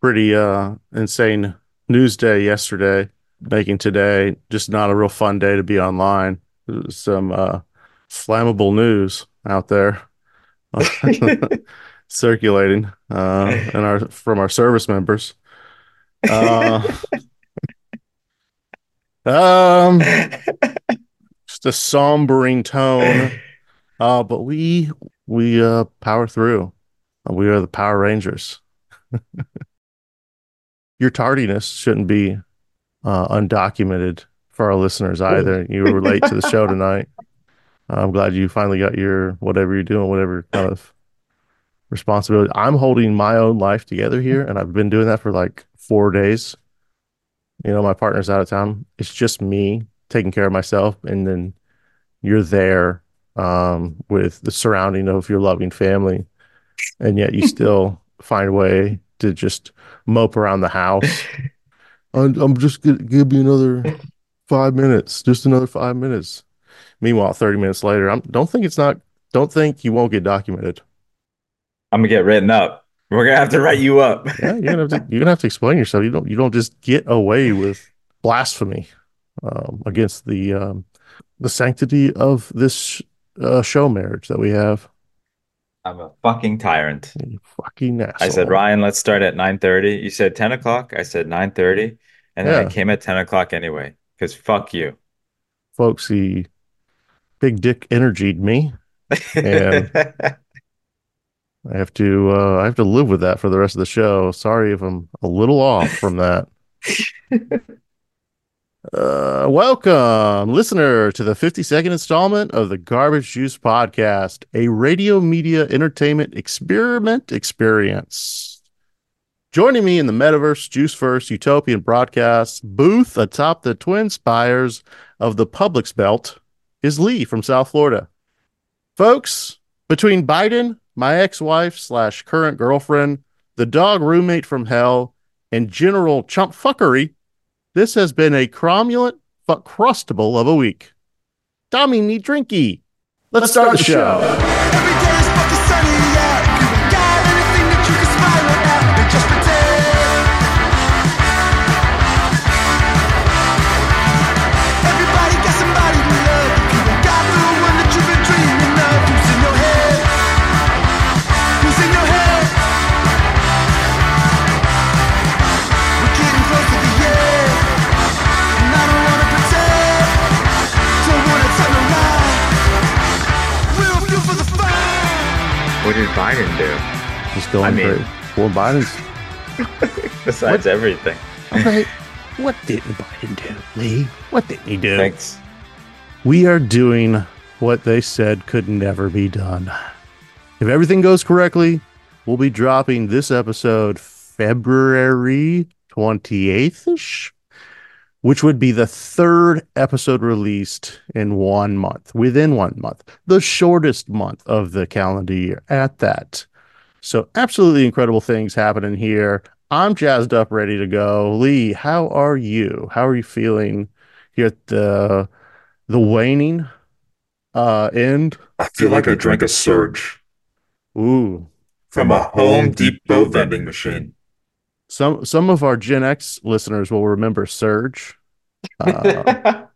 pretty uh insane news day yesterday, making today just not a real fun day to be online. Some uh flammable news out there circulating uh and our from our service members. Uh um just a sombering tone. Uh but we we uh power through. We are the Power Rangers. Your tardiness shouldn't be uh, undocumented for our listeners either. You were late to the show tonight. I'm glad you finally got your whatever you're doing, whatever kind of responsibility. I'm holding my own life together here, and I've been doing that for like four days. You know, my partner's out of town. It's just me taking care of myself, and then you're there um, with the surrounding of your loving family, and yet you still find a way to just mope around the house. I'm, I'm just gonna give you another five minutes, just another five minutes. Meanwhile, 30 minutes later, I'm don't think it's not don't think you won't get documented. I'm gonna get written up. We're gonna have to write you up. yeah, you're gonna have to you're gonna have to explain yourself. You don't you don't just get away with blasphemy um, against the um, the sanctity of this uh, show marriage that we have. I'm a fucking tyrant. You fucking asshole. I said, Ryan, let's start at 9:30. You said 10 o'clock. I said 9:30. And then Yeah. I came at 10 o'clock anyway. Because fuck you. folks, he big dick energied me. And- I have to uh I have to live with that for the rest of the show. Sorry if I'm a little off from that. Uh welcome, listener, to the 52nd installment of the Garbage Juice Podcast, a radio media entertainment experiment experience. Joining me in the Metaverse Juice First Utopian broadcast booth atop the twin spires of the Publix Belt is Lee from South Florida. Folks, between Biden, my ex-wife slash current girlfriend, the dog roommate from hell, and general chump fuckery, this has been a cromulent but crustable of a week. Tommy need drinky. Let's, start, the show. Every going I mean- great. Well, Biden's Besides everything. okay. What didn't Biden do, Lee? What didn't he do? Thanks. We are doing what they said could never be done. If everything goes correctly, we'll be dropping this episode February 28th ish, which would be the third episode released in one month, within one month, the shortest month of the calendar year at that. So, absolutely incredible things happening here. I'm jazzed up, ready to go. Lee, how are you? How are you feeling here at the the waning uh end? I feel like I drank a surge Ooh. from a Home Depot vending machine. Some some of our Gen X listeners will remember Surge. Uh,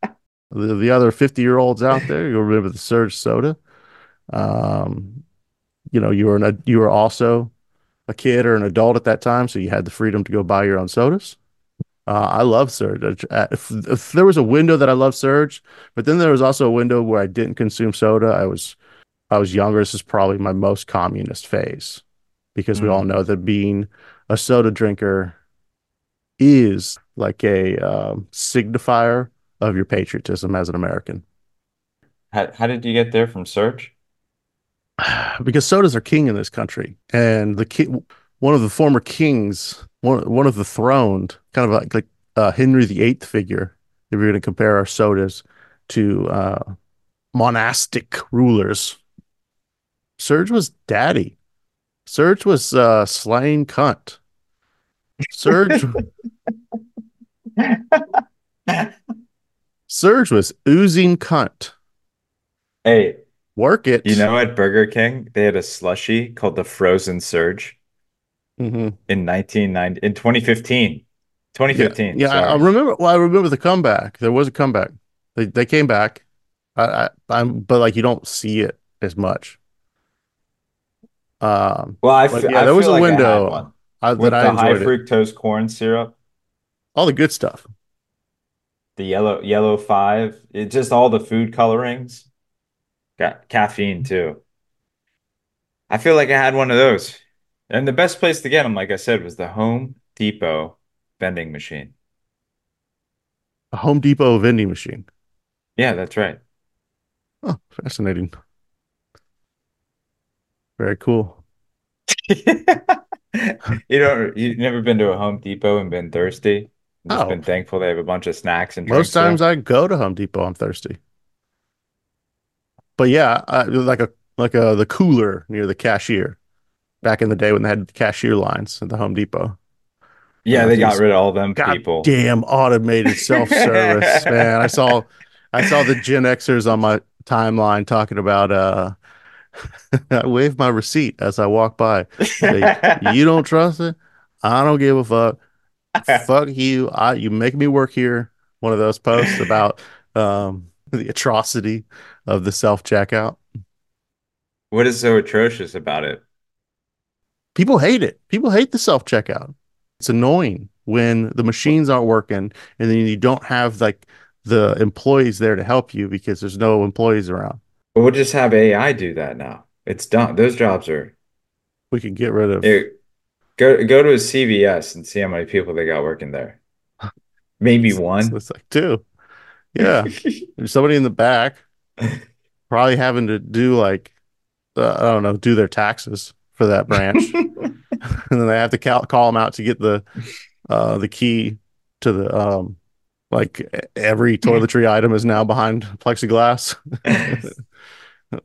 the, the other 50 year olds out there, you'll remember the Surge soda. Um, you know, you were an, you were also a kid or an adult at that time, so you had the freedom to go buy your own sodas. Uh, I love Surge. Uh, If, if there was a window that I love Surge, but then there was also a window where I didn't consume soda. I was I was younger. This is probably my most communist phase because we Mm. all know that being a soda drinker is like a um, signifier of your patriotism as an American. How, how did you get there from Surge? because sodas are king in this country, and the king, one of the former kings, one one of the throned, kind of like like uh, Henry VIII figure. If you're going to compare our sodas to uh, monastic rulers, Surge was daddy. Surge was uh, slaying cunt. Surge. Surge was oozing cunt. Hey, Work it. you know at Burger King, they had a slushy called the Frozen Surge. hmm in 1990 in 2015. 2015. yeah. I, I remember. Well, I remember the comeback. There was a comeback. They they came back. I, I I'm but like you don't see it as much. Um, Well, I, f yeah, I there was a like I window one uh, that I the high enjoyed it. fructose corn syrup, All the good stuff. the yellow yellow five, it just all the food colorings. Got caffeine too. I feel like I had one of those. And the best place to get them, like I said, was the Home Depot vending machine. A Home Depot vending machine. Yeah, that's right. Oh, fascinating. Very cool. You know, you've never been to a Home Depot and been thirsty? Just Oh, been thankful they have a bunch of snacks and most drinks there. times I go to Home Depot, I'm thirsty. But yeah, I, like a like a the cooler near the cashier back in the day when they had the cashier lines at the Home Depot. Yeah, Uh, they got rid of all them people. goddamn automated self-service, man. I saw I saw the Gen Xers on my timeline talking about uh I waved my receipt as I walked by. Say, you don't trust it? I don't give a fuck. Fuck you. I you make me work here. One of those posts about um the atrocity of the self-checkout. What is so atrocious about it? People hate it. People hate the self-checkout. It's annoying when the machines aren't working and then you don't have like the employees there to help you because there's no employees around. But we'll just have AI do that now. It's done. Those jobs are We can get rid of it, go go to a CVS and see how many people they got working there. Maybe it's, one. it's like two. Yeah. There's somebody in the back probably having to do like uh, I don't know, do their taxes for that branch. and then they have to call, call them out to get the uh the key to the um like every toiletry item is now behind plexiglass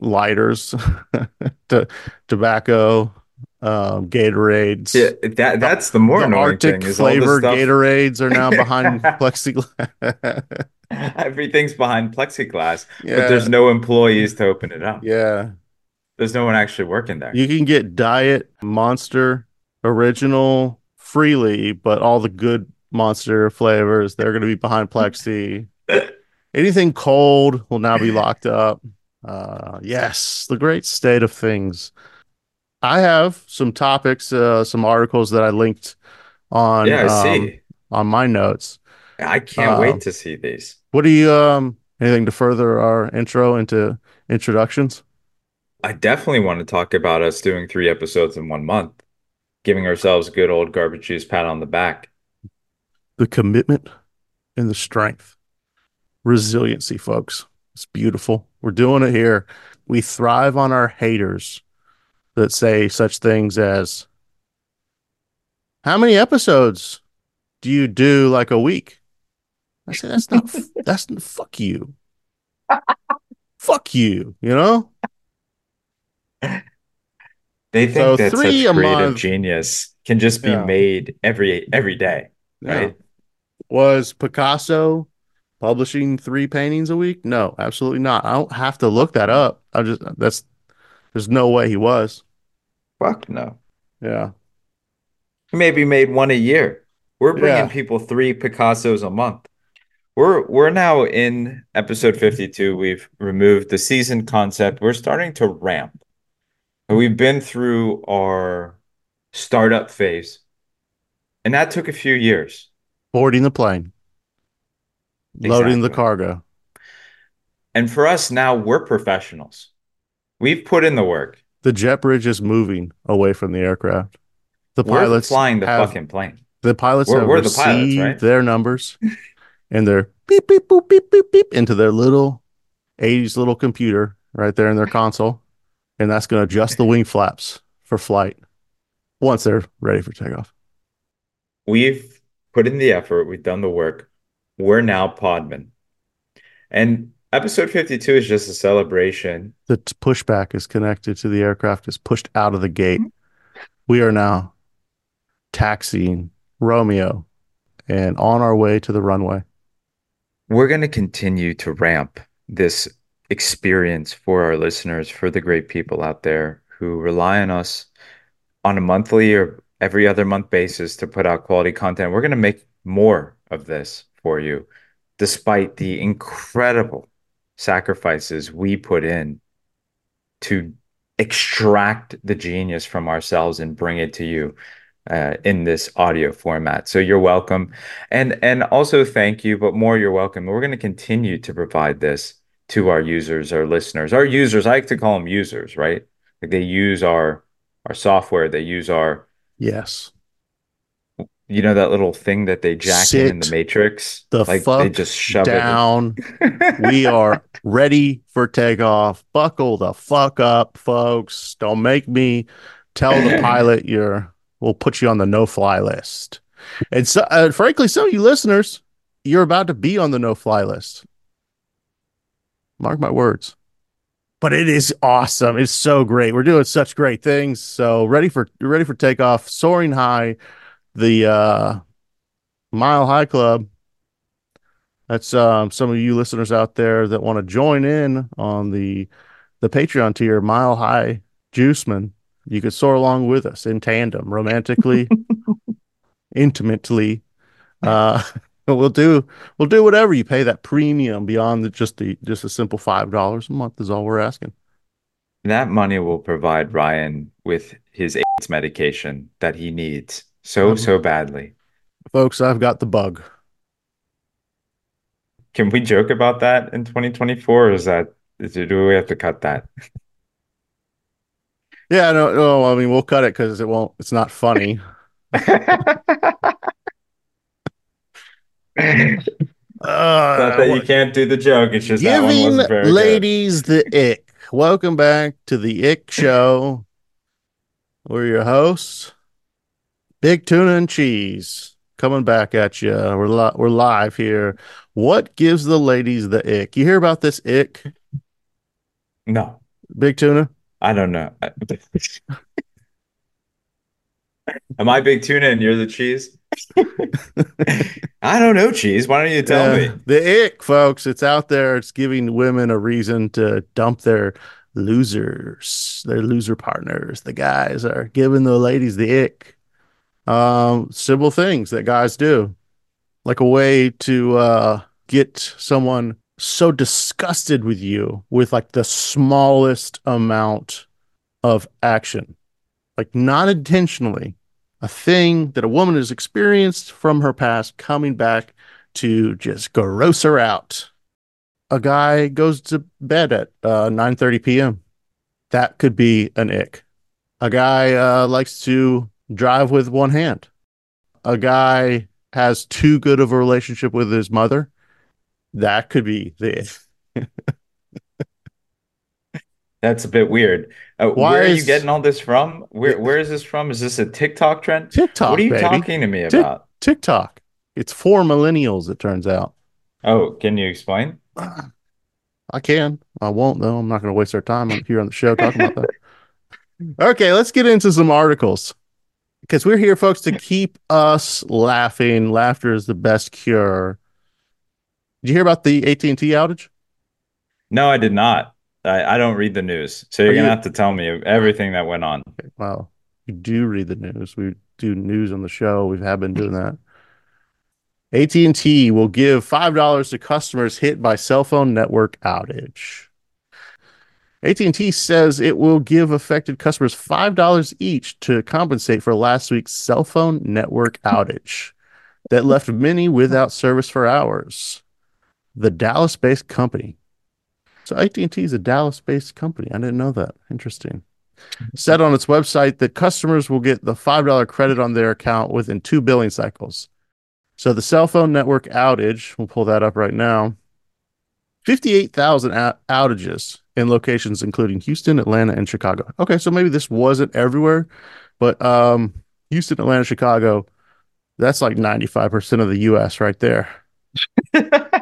lighters to tobacco um Gatorades Yeah, that that's the more the annoying Arctic thing is all the flavor stuff. Gatorades are now behind plexiglass Everything's behind plexiglass, but there's no employees to open it up. yeah There's no one actually working there. you can get diet monster original freely but all the good monster flavors they're going to be behind plexi Anything cold will now be locked up. Uh, yes, the great state of things. I have some topics, uh, some articles that I linked on Yeah, I um, see. on my notes. I can't Um, wait to see these. What do you um anything to further our intro into introductions? I definitely want to talk about us doing three episodes in one month, giving ourselves a good old garbage juice pat on the back. The commitment and the strength, resiliency, folks. It's beautiful. We're doing it here. We thrive on our haters that say such things as, "How many episodes do you do like a week?" I say that's not that's fuck you. fuck you, you know? They think So that three such a creative month. genius can just be Yeah. made every every day, Yeah. right? Was Picasso publishing three paintings a week? No, absolutely not. I don't have to look that up. I just that's there's no way he was. Fuck no. Yeah. He maybe made one a year. We're bringing Yeah. people three Picassos a month. We're we're now in episode 52. We've removed the season concept. We're starting to ramp. We've been through our startup phase, and that took a few years. Boarding the plane, loading the cargo. And for us now, we're professionals. We've put in the work. The jet bridge is moving away from the aircraft. The We're pilots flying the have fucking plane. the pilots We're- have we're the pilots, right? their numbers and they're beep beep boop beep beep beep into their little 80s little computer right there in their console. And that's going to adjust the wing flaps for flight once they're ready for takeoff. We've put in the effort, we've done the work. We're now Podman. And episode 52 is just a celebration. The t- pushback is connected to the aircraft, is pushed out of the gate. We are now taxiing Romeo and on our way to the runway. We're going to continue to ramp this experience for our listeners, for the great people out there who rely on us on a monthly or every other month basis to put out quality content. We're going to make more of this for you, despite the incredible sacrifices we put in to extract the genius from ourselves and bring it to you uh, in this audio format. So you're welcome. And and also thank you, but more you're welcome. We're going to continue to provide this to our users, our listeners, our users. I like to call them users, right? Like they use our our software, they use our Yes. you know that little thing that they jack in in the Matrix? The like fuck they just shove down. it. we are ready for takeoff. Buckle the fuck up, folks. Don't make me tell the pilot you're we'll put you on the no-fly list. And so, uh, frankly, some of you listeners, you're about to be on the no-fly list. Mark my words. But it is awesome. It's so great. We're doing such great things. So ready for ready for takeoff. Soaring high, the uh, Mile High Club. That's um, some of you listeners out there that want to join in on the the Patreon tier, Mile High Juiceman. You could soar along with us in tandem, romantically, intimately. Uh, we'll do we'll do whatever you pay that premium beyond the, just the just a simple five dollars a month is all we're asking. That money will provide Ryan with his AIDS medication that he needs so, so badly. Folks, I've got the bug. Can we joke about that in 2024? Or is that do we have to cut that? Yeah, no, no, I mean we'll cut it because it won't. It's not funny. Uh, Not that you can't do the joke, it's just that one giving wasn't very good. ladies the ick. Welcome back to the Ick Show. We're your hosts, Big Tuna and Cheese, coming back at you. We're li- we're live here. What gives the ladies the ick? You hear about this ick, No, Big Tuna? I don't know. Am I big tuna and you're the cheese? I don't know, cheese. Why don't you tell me? the ick, folks. It's out there. It's giving women a reason to dump their losers, their loser partners. The guys are giving the ladies the ick. Um, simple things that guys do, like a way to uh, get someone so disgusted with you with like the smallest amount of action, like not intentionally. A thing that a woman has experienced from her past coming back to just gross her out. A guy goes to bed at uh, 9:30 p.m. That could be an ick. A guy uh, likes to drive with one hand. A guy has too good of a relationship with his mother. That could be the. That's a bit weird. Uh, Why where are you getting all this from? Where where is this from? Is this a TikTok trend? TikTok, What are you baby. talking to me about? TikTok. It's for millennials, it turns out. Oh, can you explain? I can. I won't though. I'm not going to waste our time here on the show talking about that. Okay, let's get into some articles because we're here, folks, to keep us laughing. Laughter is the best cure. Did you hear about the AT and T outage? No, I did not. I, I don't read the news, so you're Are gonna you- have to tell me everything that went on. Well, we do read the news. We do news on the show. We have been doing that. AT and T will give five dollars to customers hit by cell phone network outage. AT&T says it will give affected customers $5 each to compensate for last week's cell phone network outage that left many without service for hours. The Dallas-based company. So AT&T is a Dallas-based company. I didn't know that. Interesting. Said on its website that customers will get the $5 credit on their account within two billing cycles. So the cell phone network outage, we'll pull that up right now. 58,000 out- outages in locations including Houston, Atlanta, and Chicago. Okay, so maybe this wasn't everywhere, but um, Houston, Atlanta, Chicago, that's like 95% of the US right there.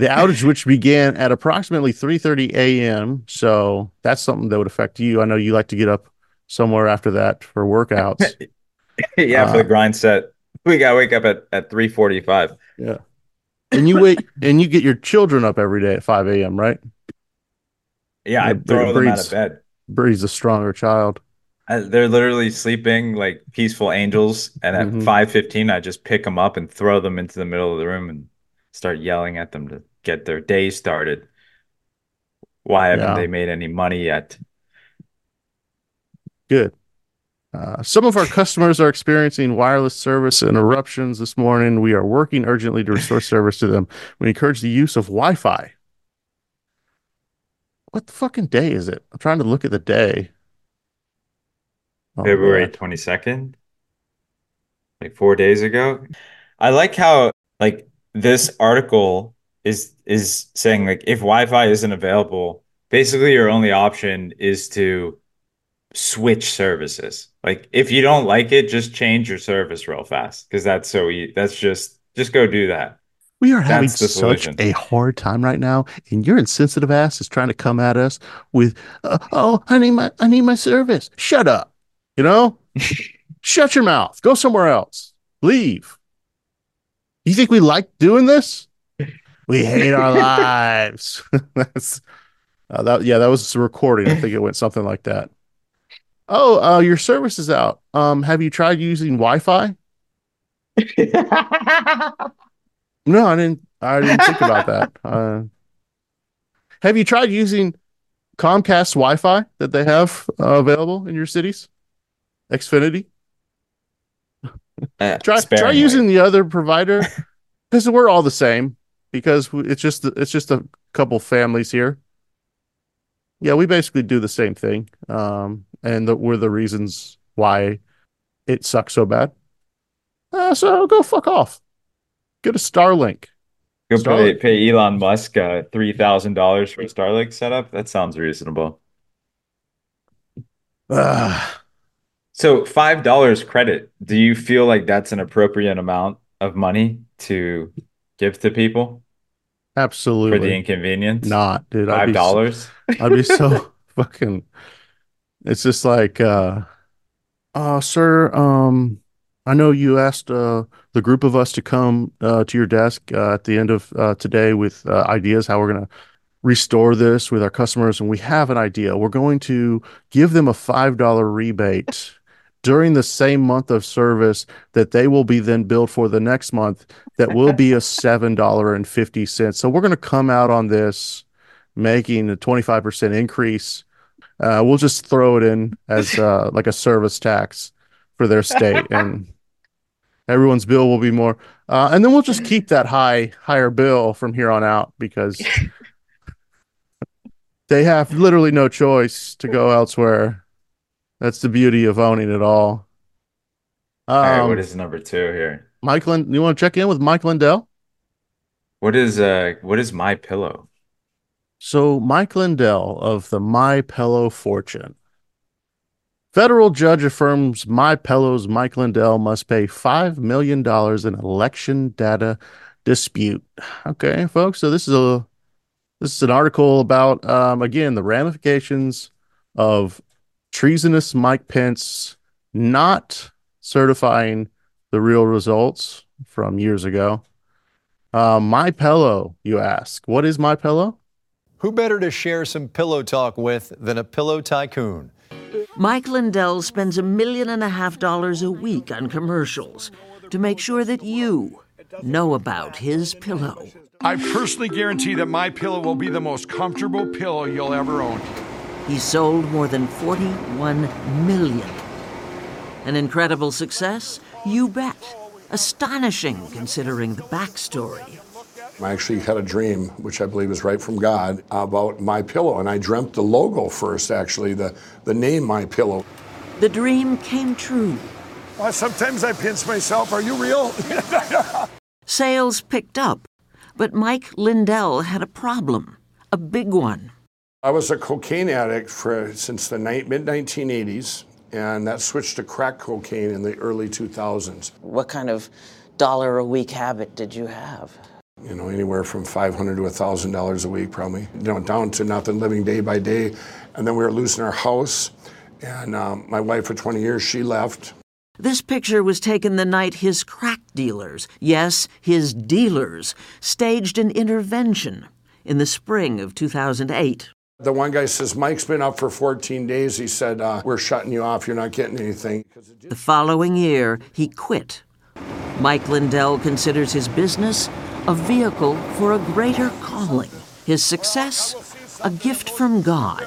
The outage, which began at approximately 3:30 a.m., so that's something that would affect you. I know you like to get up somewhere after that for workouts. yeah, for Uh, the grind set, we gotta wake up at at 3:45. Yeah. And you wait and you get your children up every day at 5 a.m., right? Yeah, I'd throw them out of bed. Breeds a stronger child. I, they're literally sleeping like peaceful angels, and at Mhm. five fifteen, I just pick them up and throw them into the middle of the room and start yelling at them to get their day started. Why haven't Yeah. they made any money yet? Good. Uh, some of our customers are experiencing wireless service interruptions this morning. We are working urgently to restore service to them. We encourage the use of Wi Fi. What the fucking day is it? I'm trying to look at the day. Oh, February man. 22nd, like four days ago. I like how like this article is is saying like if Wi-Fi isn't available, basically your only option is to switch services. Like if you don't like it, just change your service real fast because that's so e that's just just go do that. We are having That's such a hard time right now, and your insensitive ass is trying to come at us with, uh, "Oh, I need my, I need my service." Shut up, you know. Shut your mouth. Go somewhere else. Leave. You think we like doing this? We hate our lives. That's uh, that. Yeah, that was a recording. I think it went something like that. Oh, uh, your service is out. Um, have you tried using Wi-Fi? No, I didn't. I didn't think about that. Uh, have you tried using Comcast Wi-Fi that they have uh, available in your cities? Xfinity. Uh, Try try using the other provider because we're all the same. Because it's just it's just a couple families here. Yeah, we basically do the same thing, um, and the, we're the reasons why it sucks so bad. Uh, so go fuck off. Get a Starlink. Go pay, Starlink. pay Elon Musk uh, three thousand dollars for a Starlink setup. That sounds reasonable. Ugh. So five dollars credit. Do you feel like that's an appropriate amount of money to give to people absolutely for the inconvenience? not, dude. I'd Five so- dollars. I'd be so fucking. It's just like, uh, uh, sir, um, I know you asked uh, the group of us to come uh, to your desk uh, at the end of uh, today with uh, ideas how we're going to restore this with our customers, and we have an idea. We're going to give them a five dollar rebate during the same month of service that they will be then billed for the next month. That will be a seven dollar and fifty cents. So we're going to come out on this making a 25% increase. Uh, we'll just throw it in as uh, like a service tax for their state, and everyone's bill will be more. Uh, and then we'll just keep that high, higher bill from here on out because they have literally no choice to go elsewhere. That's the beauty of owning it all. Um, All right, what is number two here? Mike Lind- you want to check in with Mike Lindell? What is uh what is my pillow? So, Mike Lindell of the My Pillow fortune. Federal judge affirms My Pillow's Mike Lindell must pay $5 million in election data dispute. Okay, folks. So this is a this is an article about um, again the ramifications of treasonous Mike Pence not certifying the real results from years ago. Uh, my pillow, you ask. What is my pillow? Who better to share some pillow talk with than a pillow tycoon? Mike Lindell spends a million and a half dollars a week on commercials to make sure that you know about his pillow. I personally guarantee that my pillow will be the most comfortable pillow you'll ever own. He sold more than 41 million. An incredible success? You bet. Astonishing considering the backstory. I actually had a dream, which I believe is right from God, about my pillow, and I dreamt the logo first. Actually, the the name my pillow. The dream came true. Well, sometimes I pinch myself. Are you real? Sales picked up, but Mike Lindell had a problem, a big one. I was a cocaine addict for since the ni- mid 1980s, and that switched to crack cocaine in the early 2000s. What kind of dollar a week habit did you have? You know, anywhere from 500 to thousand dollars a week, probably. You know, down to nothing, living day by day, and then we were losing our house. And um, my wife for 20 years, she left. This picture was taken the night his crack dealers, yes, his dealers, staged an intervention in the spring of 2008. The one guy says, Mike's been up for 14 days. He said, uh, We're shutting you off. You're not getting anything. The following year, he quit. Mike Lindell considers his business a vehicle for a greater calling. His success, a gift from God.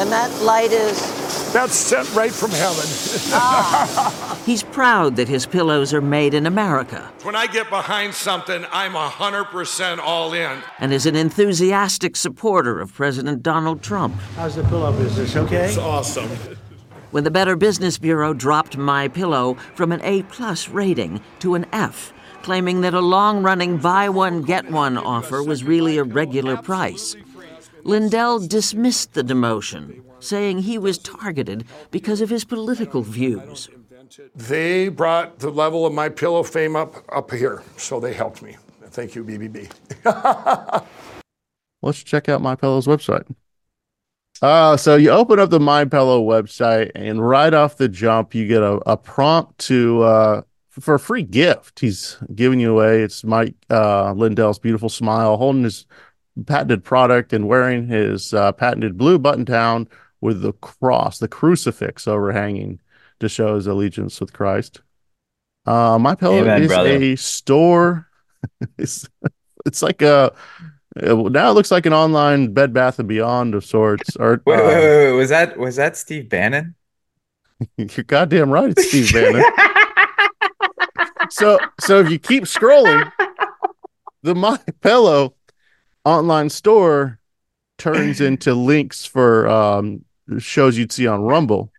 And that light is. That's sent right from heaven. Ah. He's proud that his pillows are made in America When I get behind something, I'm 100% all in. and is an enthusiastic supporter of President Donald Trump. How's the pillow business? Okay. It's awesome. When the Better Business Bureau dropped My Pillow from an A plus rating to an F, claiming that a long-running buy one get one offer was really a regular price. Lindell dismissed the demotion, saying he was targeted because of his political views. They brought the level of my pillow fame up up here, so they helped me. Thank you, BBB. Let's check out My Pillow's website. Uh, so you open up the My Pillow website, and right off the jump, you get a, a prompt to uh, for a free gift. He's giving you away. It's Mike uh, Lindell's beautiful smile, holding his patented product and wearing his uh, patented blue button down with the cross, the crucifix overhanging to show his allegiance with Christ. Uh, My Pillow Amen, is brother. a store. it's, it's like a now it looks like an online Bed Bath and Beyond of sorts. Or Wait, uh, wait, wait, wait. Was that was that Steve Bannon? you're goddamn right, it's Steve Bannon. so so if you keep scrolling, the My Pillow online store turns into links for um, shows you'd see on Rumble.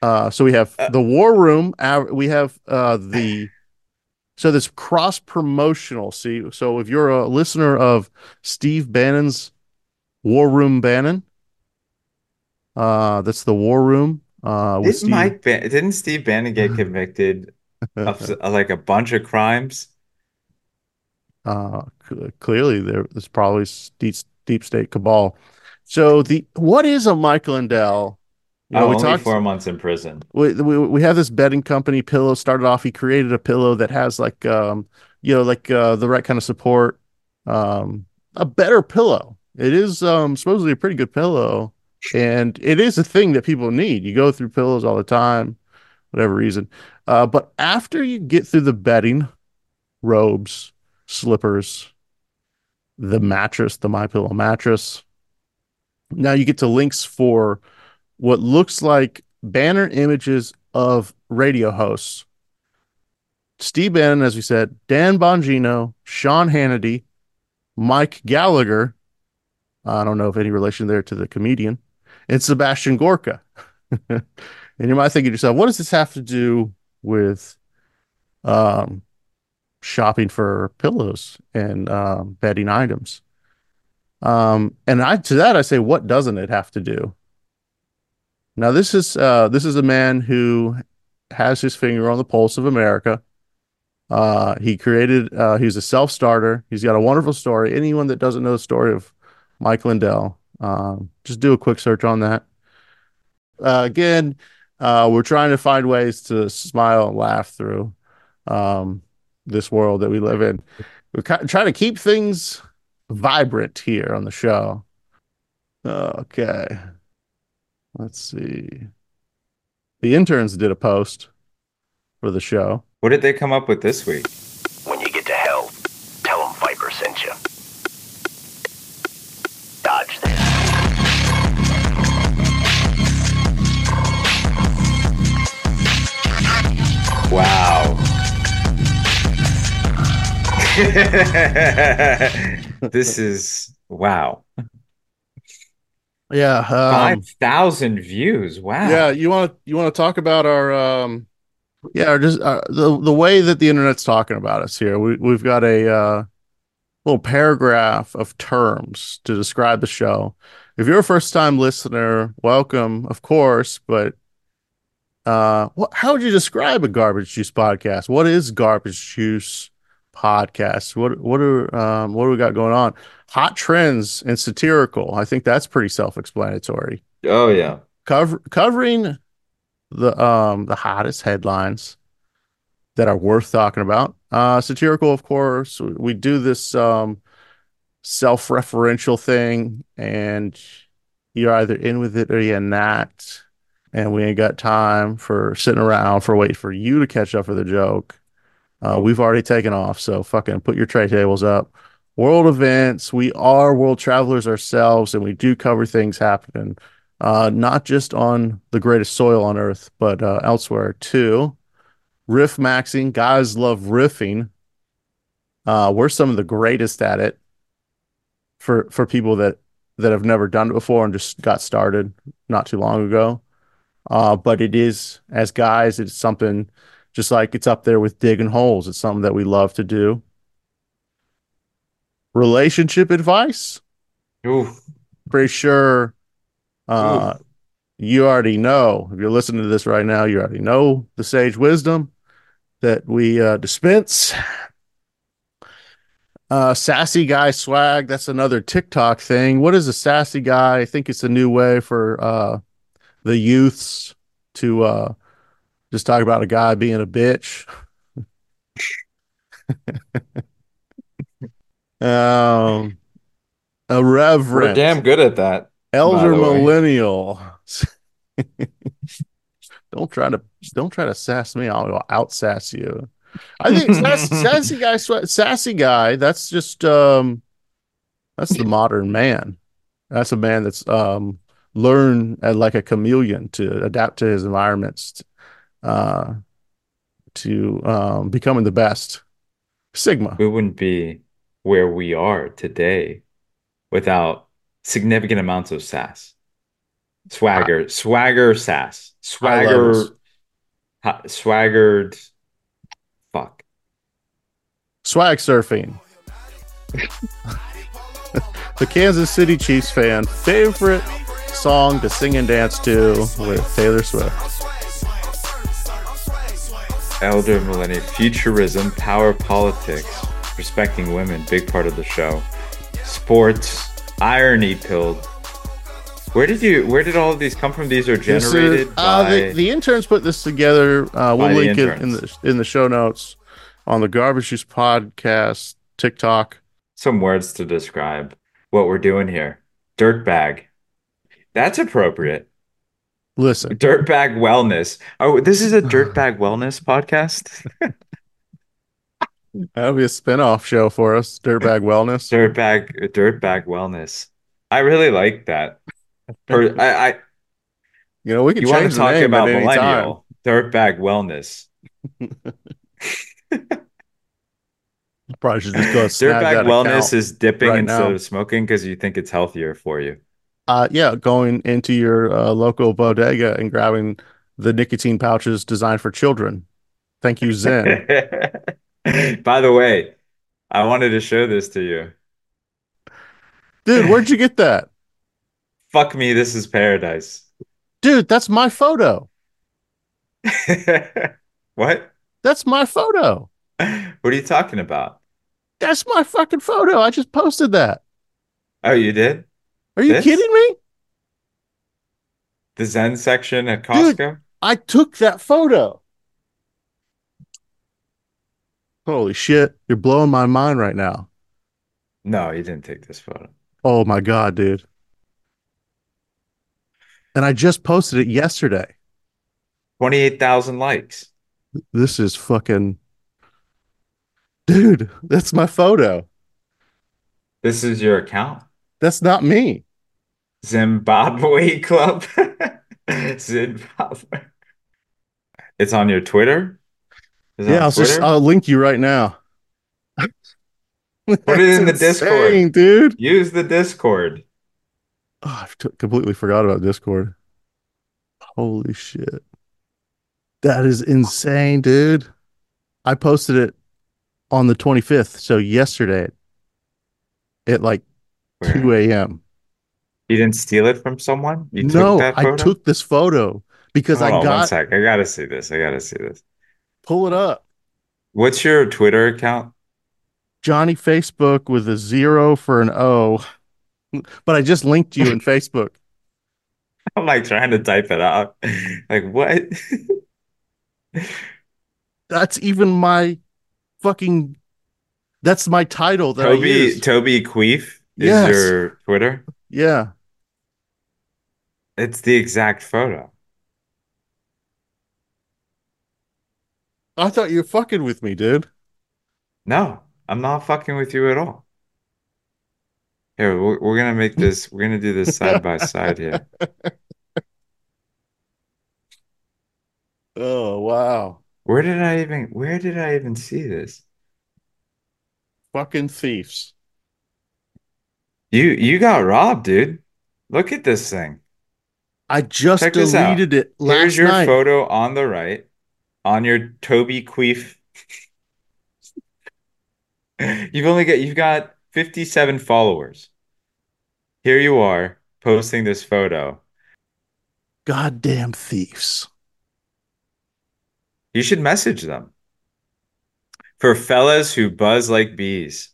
Uh, so we have the War Room. We have uh, the so this cross promotional. See, so if you're a listener of Steve Bannon's War Room Bannon, uh, that's the War Room. Uh, with Did Steve. Mike Ban- didn't Steve Bannon get convicted of like a bunch of crimes? Uh c- clearly there's probably deep, deep state cabal. So the what is a mike lindell? You know, oh, we only talked four months in prison. we, we we have this bedding company pillow started off he created a pillow that has like um you know like uh the right kind of support um a better pillow. It is um supposedly a pretty good pillow and it is a thing that people need. You go through pillows all the time whatever reason. Uh but after you get through the bedding robes slippers the mattress the my pillow mattress now you get to links for what looks like banner images of radio hosts. Steve Bannon, as we said, Dan Bongino, Sean Hannity, Mike Gallagher. I don't know if any relation there to the comedian, and Sebastian Gorka. and you might think to yourself, what does this have to do with um, shopping for pillows and um, bedding items? Um, and I to that I say, what doesn't it have to do? Now this is uh, this is a man who has his finger on the pulse of America. Uh, he created. Uh, he's a self-starter. He's got a wonderful story. Anyone that doesn't know the story of Mike Lindell, um, just do a quick search on that. Uh, again, uh, we're trying to find ways to smile and laugh through um, this world that we live in. We're trying to keep things vibrant here on the show. Okay. Let's see. The interns did a post for the show. What did they come up with this week? this is wow. Yeah, um, Five thousand views. Wow. yeah. You want to you want to talk about our um, yeah, our just uh, the the way that the internet's talking about us here. We we've got a uh, little paragraph of terms to describe the show. If you're a first time listener, welcome, of course. But uh, what, how would you describe a garbage juice podcast? What is garbage juice podcast? What what are um, what do we got going on? Hot trends and satirical. I think that's pretty self explanatory. Oh yeah. Cover covering the um the hottest headlines that are worth talking about. Uh, satirical, of course. We do this um self-referential thing, and you're either in with it or you're not. And we ain't got time for sitting around for wait for you to catch up with the joke. Uh, we've already taken off, so fucking put your tray tables up. World events. We are world travelers ourselves, and we do cover things happening, uh, not just on the greatest soil on earth, but uh, elsewhere too. Riff maxing. Guys love riffing. Uh, we're some of the greatest at it for for people that that have never done it before and just got started not too long ago. Uh, but it is as guys, it's something just like it's up there with digging holes. It's something that we love to do. Relationship advice. Oof. Pretty sure uh, you already know. If you're listening to this right now, you already know the sage wisdom that we uh, dispense. Uh, sassy guy swag. That's another TikTok thing. What is a sassy guy? I think it's a new way for uh, the youths to uh, just talk about a guy being a bitch. um, a reverend, We're damn good at that. elder by the way. millennial. don't try to don't try to sass me. I'll out sass you. I think sass, sassy guy, sassy guy. That's just um, that's the modern man. That's a man that's um learned uh, like a chameleon to adapt to his environments, uh, to um becoming the best. Sigma. We wouldn't be where we are today without significant amounts of sass. Swagger, swagger, sass, swagger, ha- swaggered. Fuck. Swag surfing. the Kansas City Chiefs fan favorite song to sing and dance to with Taylor Swift. Elder millennial futurism, power politics, respecting women, big part of the show. Sports, irony pilled. Where did you? Where did all of these come from? These are This is- generated uh, by. the, the interns put this together. Uh, we'll link it in the in the show notes on the Garbage Juice podcast TikTok. some words to describe what we're doing here. Dirtbag. That's appropriate. Listen, Dirtbag wellness. Oh, this is a dirtbag wellness podcast. that'll be a spin-off show for us. Dirtbag Wellness. Dirtbag, dirtbag wellness. I really like that. Per, I, I, You know, we can you want to the talk name about any time. millennial dirtbag wellness. Probably should just go Dirtbag wellness account. is dipping right instead now. of smoking because you think it's healthier for you. Uh, yeah, going into your uh, local bodega and grabbing the nicotine pouches designed for children. Thank you, Zyn. By the way, I wanted to show this to you. Dude, where'd you get that? Fuck me, this is paradise. Dude, that's my photo. What? That's my photo. What are you talking about? That's my fucking photo. I just posted that. Oh, you did? Are you This? kidding me? The Zyn section at Dude. Costco? I took that photo. Holy shit. You're blowing my mind right now. No, you didn't take this photo. Oh my God, dude. And I just posted it yesterday. 28,000 likes. This is fucking. Dude, that's my photo. This is your account? That's not me. Zynbabwe Club? Zynbabwe. It's on your Twitter? Yeah, I'll just I'll link you right now. Put it in the Discord. dude. Use the Discord. Oh, I t- completely forgot about Discord. Holy shit. That is insane, dude. I posted it on the 25th, so yesterday at like Where? 2 a.m. You didn't steal it from someone? You No, took that I took this photo because Hold I on one got sec. I gotta see this. I gotta see this. pull it up. What's your Twitter account? Johnny Facebook with a zero for an O. But I just linked you in Facebook. I'm like trying to type it out. Like what? That's even my fucking that's my title that I Toby. Toby Queef? is Yes. your Twitter? Yeah. It's the exact photo. I thought you were fucking with me, dude. No, I'm not fucking with you at all. Here, we're, we're gonna make this, we're gonna do this side by side here. Oh, wow. Where did I even, where did I even see this? Fucking thieves. You you got robbed, dude. Look at this thing. I just Check deleted it last Here's your night. photo on the right, on your Toby Queef. You've only got you've got 57 followers. Here you are posting this photo. Goddamn thieves. You should message them. For fellas who buzz like bees.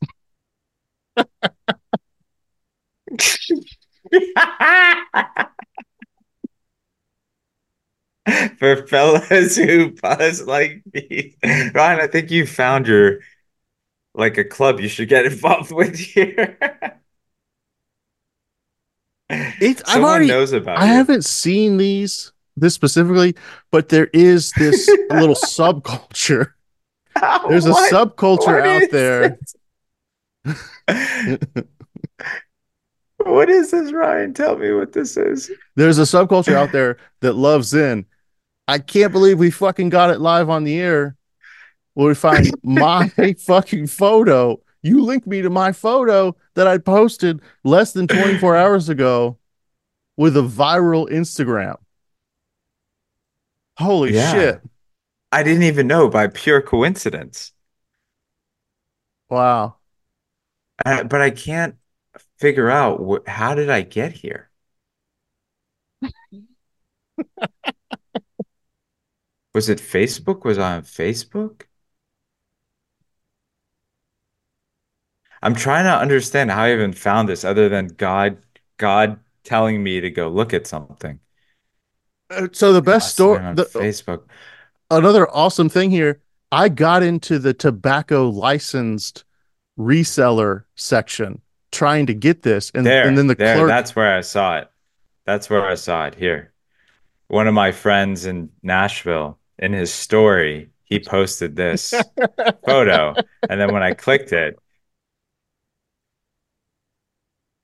For fellas who buzz like me. Ryan, I think you found your like a club you should get involved with here. It's I've already knows about. I you. haven't seen these this specifically, but there is this little subculture. There's a What? subculture What out there. What is this, Ryan? Tell me what this is. There's a subculture out there that loves Zyn. I can't believe we fucking got it live on the air where we find my fucking photo. You linked me to my photo that I posted less than 24 hours ago with a viral Instagram. Holy Yeah. shit. I didn't even know by pure coincidence. Wow. Uh, but I can't figure out wh- how did I get here? Was it Facebook? Was I on Facebook? I'm trying to understand how I even found this other than God God telling me to go look at something. Uh, So the best story, on the, Facebook. another awesome thing here. I got into the tobacco licensed reseller section trying to get this, and and then the there, clerk. that's where I saw it. That's where I saw it here. One of my friends in Nashville, in his story, he posted this photo. And then when I clicked it,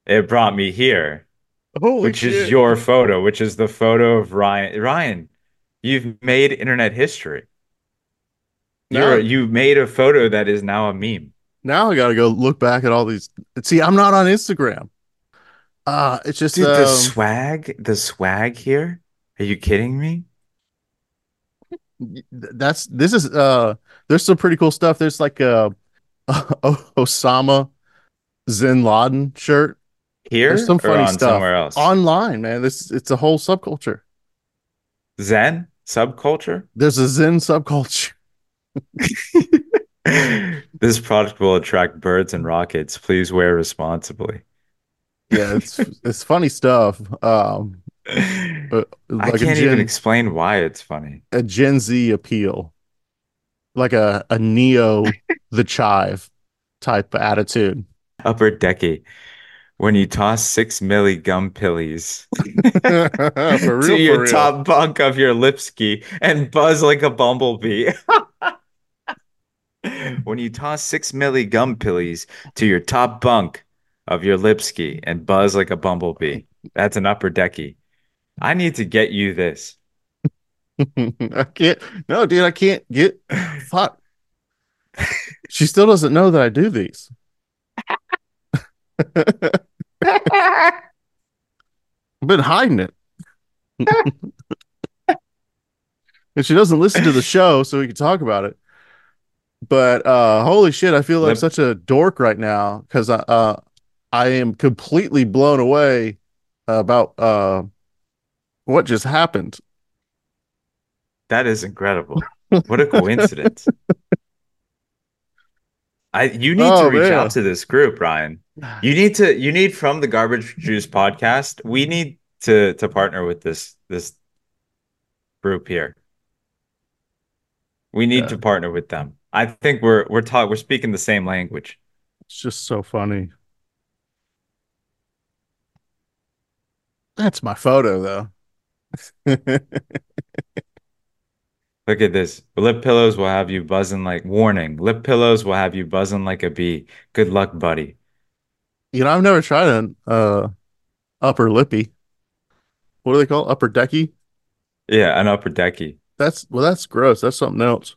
it brought me here, Holy which shit. is your photo, which is the photo of Ryan. Ryan, you've made internet history. You're, No. you made a photo that is now a meme. now I got to go look back at all these. See, I'm not on Instagram. Uh it's just Dude, the um, swag, the swag here. Are you kidding me? That's this is uh there's some pretty cool stuff. There's like a, Osama Zyn Laden shirt. Here There's some funny stuff somewhere else? online, man. This it's a whole subculture. Zyn subculture. There's a Zyn subculture. This product will attract birds and rockets. Please wear responsibly. Yeah, it's it's funny stuff. Um, Uh, I like a can't even Gen, explain why it's funny. a Gen Z appeal, like a a Neo the Chive type attitude. Upper decky. When you toss six milli gum pillies real, to your top bunk of your lipski and buzz like a bumblebee. when you toss six milli gum pillies to your top bunk of your lipski and buzz like a bumblebee. That's an upper decky. I need to get you this. I can't. No, dude, I can't get. Fuck. She still doesn't know that I do these. I've been hiding it. and she doesn't listen to the show, so we can talk about it. But uh holy shit, I feel like Lip- such a dork right now because I uh I am completely blown away about uh what just happened. That is incredible. What a coincidence. I you need Oh, to reach man. out to this group, Ryan. You need to you need from the Garbage Juice podcast. We need to to partner with this this group here. We need Yeah. to partner with them. I think we're we're talk we're speaking the same language. It's just so funny. That's my photo though. Look at this. Lip pillows will have you buzzing like warning. Lip pillows will have you buzzing like a bee. Good luck, buddy. You know, I've never tried an uh upper lippy. What do they call upper decky? Yeah, an upper decky. That's well, that's gross. That's something else.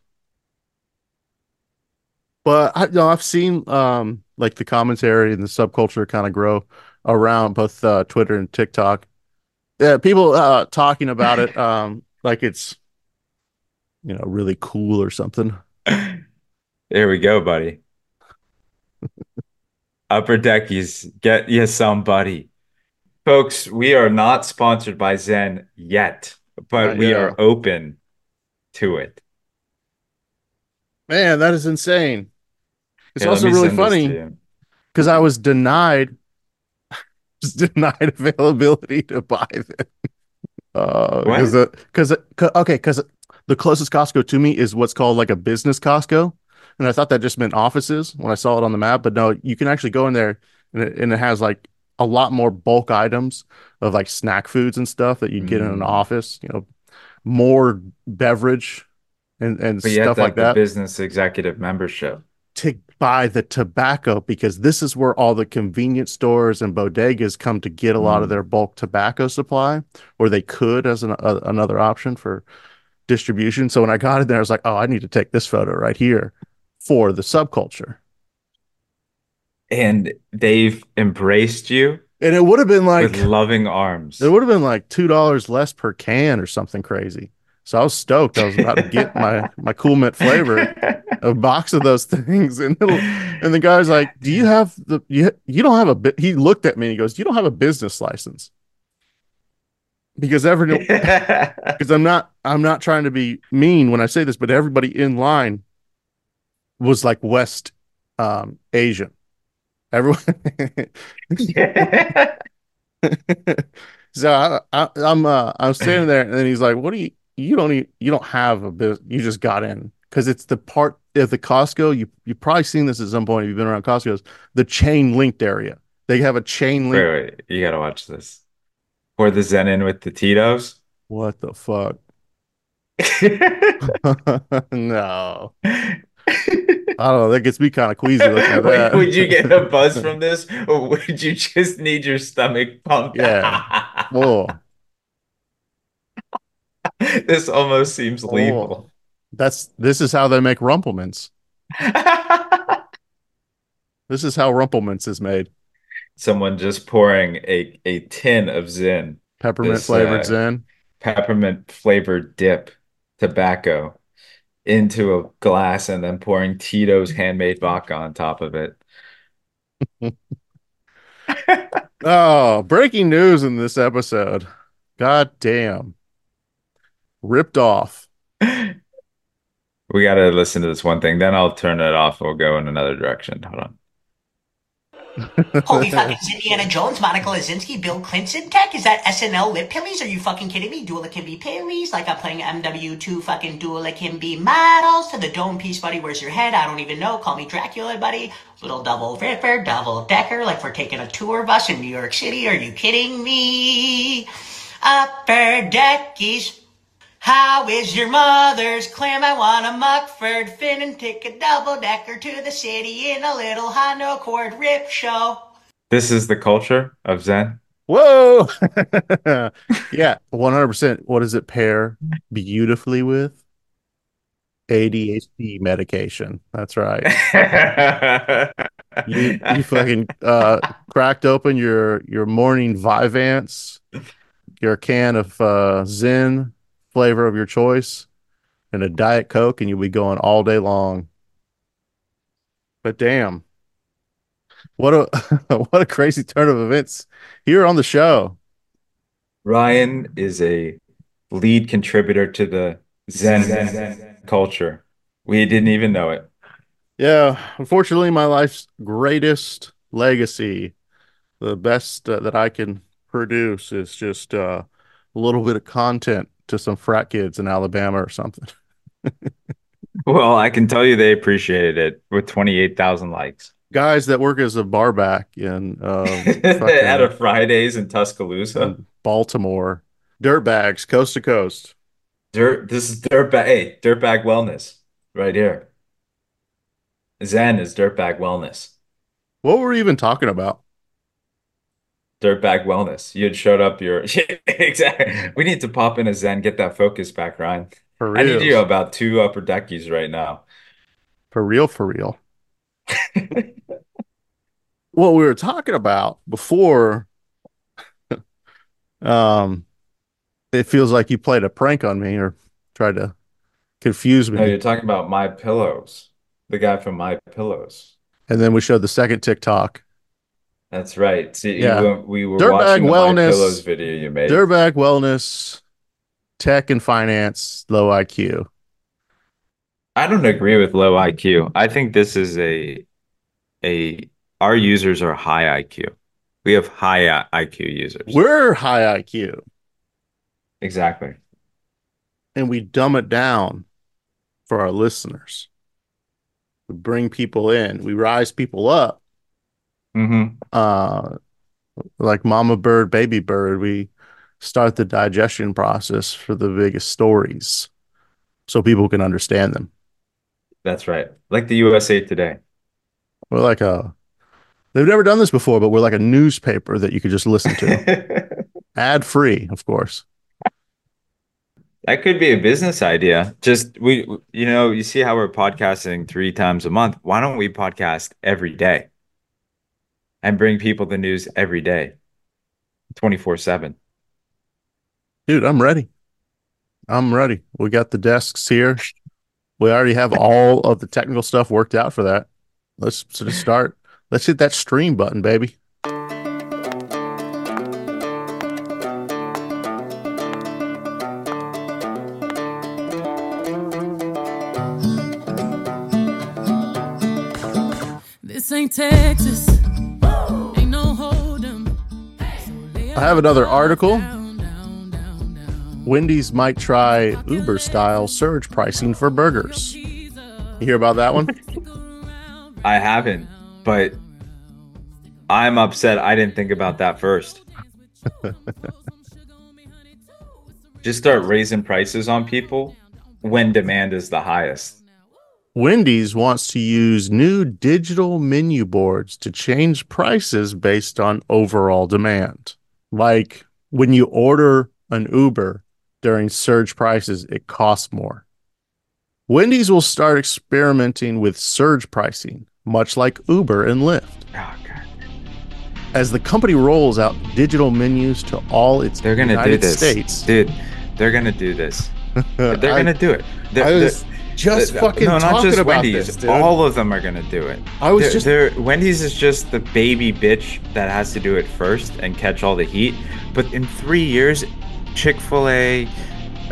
But I you know I've seen um like the commentary and the subculture kind of grow around both uh, Twitter and TikTok. Yeah, people uh talking about it um like it's you know really cool or something. There we go, buddy. Upper Deckies, get you somebody. Folks, we are not sponsored by Zyn yet, but we are open to it. Man, that is insane. It's let also really send this to funny because I was denied denied availability to buy them. Uh, What? because because okay, because the closest Costco to me is what's called like a business Costco, and I thought that just meant offices when I saw it on the map. But no, you can actually go in there, and it, and it has like a lot more bulk items of like snack foods and stuff that you'd get in an Mm. office. You know, more beverage and and But you stuff like that business executive membership. to buy the tobacco because this is where all the convenience stores and bodegas come to get a lot of Mm. their bulk tobacco supply, or they could as an, a, another option for distribution. So when I got in there, I was like, oh, I need to take this photo right here for the subculture. And they've embraced you And it would have been like, with loving arms. it would have been like $2 less per can or something crazy. So I was stoked. I was about to get my, my cool mint flavor. a box of those things. And it'll, and the guy's like do you have the you, you don't have a bit he looked at me and he goes you don't have a business license. Because every because i'm not i'm not trying to be mean when i say this but everybody in line was like west um asian. Everyone so I, I, i'm uh i'm standing there and then he's like what do you you don't e you don't have a business you just got in because it's the part of the costco you you've probably seen this at some point if you've been around costco's the chain linked area they have a chain link Wait, wait, you gotta watch this. Pour the Zyn in with the Tito's. what the fuck no i don't know that gets me kind of queasy looking at Wait, that would you get a buzz from this, or would you just need your stomach pumped? Yeah. Whoa. this almost seems Oh. lethal. That's this is how they make Rumple Minze. This is how Rumple Minze is made. Someone just pouring a a tin of Zyn, Peppermint This, flavored uh, Zyn. peppermint flavored dip tobacco into a glass and then pouring Tito's handmade vodka on top of it. Oh, breaking news in this episode. God damn. Ripped off. We got to listen to this one thing, then I'll turn it off. We'll go in another direction. Hold on. Holy fucking it's Indiana Jones, Monica Lewinsky, Bill Clinton tech? Is that SNL lip pillies? Are you fucking kidding me? Dula Kimby pillies? Like I'm playing MW2 fucking Dula Kimby models to the dome piece, buddy. Where's your head? I don't even know. Call me Dracula, buddy. Little double ripper, double decker, like we're taking a tour bus in New York City. Are you kidding me? Upper deckies. How is your mother's clam? I want a Muckford fin and take a double decker to the city in a little Honda Accord rip show. This is the culture of Zyn. Whoa. yeah, 100%. What does it pair beautifully with? ADHD medication. That's right. You, you fucking uh, cracked open your your morning Vyvanse, your can of uh, Zyn flavor of your choice, and a Diet Coke, and you'll be going all day long. But damn, what a what a crazy turn of events here on the show. Ryan is a lead contributor to the Zyn, Zyn, Zyn culture. We didn't even know it. Yeah, unfortunately, my life's greatest legacy, the best uh, that I can produce, is just uh, a little bit of content to some frat kids in Alabama or something. Well, I can tell you they appreciated it with 28,000 likes. Guys that work as a barback in um, At a Fridays in Tuscaloosa. Baltimore. Dirtbags, coast to coast. Dirt. This is dirtbag. Hey, dirtbag wellness, right here. Zyn is dirtbag wellness. What were we even talking about? Dirtbag wellness. You had showed up. Your exactly. We need to pop in a Zyn, get that focus back, Ryan. For I need you about two upper deckies right now. For real, for real. what we were talking about before, um, it feels like you played a prank on me or tried to confuse me. No, you're talking about my pillows. The guy from My Pillows. and then we showed the second TikTok. That's right. See, Yeah. we were Dirtbag watching wellness. Pillows video you made. Dirtbag wellness, tech and finance, low IQ. I don't agree with low IQ. I think this is a a our users are high IQ. We have high IQ users. We're high IQ Exactly. and we dumb it down for our listeners. We bring people in, we rise people up. Mm-hmm. Uh, like Mama Bird, Baby Bird, we start the digestion process for the biggest stories so people can understand them. That's right. Like the USA Today. We're like a, they've never done this before, but we're like a newspaper that you could just listen to. Ad free, of course. That could be a business idea. Just we, you know, you see how we're podcasting three times a month. Why don't we podcast every day and bring people the news every day, 24 7? Dude, I'm ready. I'm ready. We got the desks here. We already have all of the technical stuff worked out for that. Let's of start. Let's hit that stream button, baby. Have another article. Wendy's might try Uber style surge pricing for burgers. You hear about that one? I haven't, but I'm upset I didn't think about that first. Just start raising prices on people when demand is the highest. Wendy's wants to use new digital menu boards to change prices based on overall demand. Like when you order an Uber during surge prices, it costs more. Wendy's will start experimenting with surge pricing, much like Uber and Lyft. Oh, God. As the company rolls out digital menus to all its They're gonna United do this, states, dude. They're gonna do this. They're I- gonna do it. They're, was just uh, fucking no, not talking just about Wendy's. this, dude. All of them are gonna do it. I was They're- just- they're- Wendy's is just the baby bitch that has to do it first and catch all the heat. But in three years, Chick Fil A,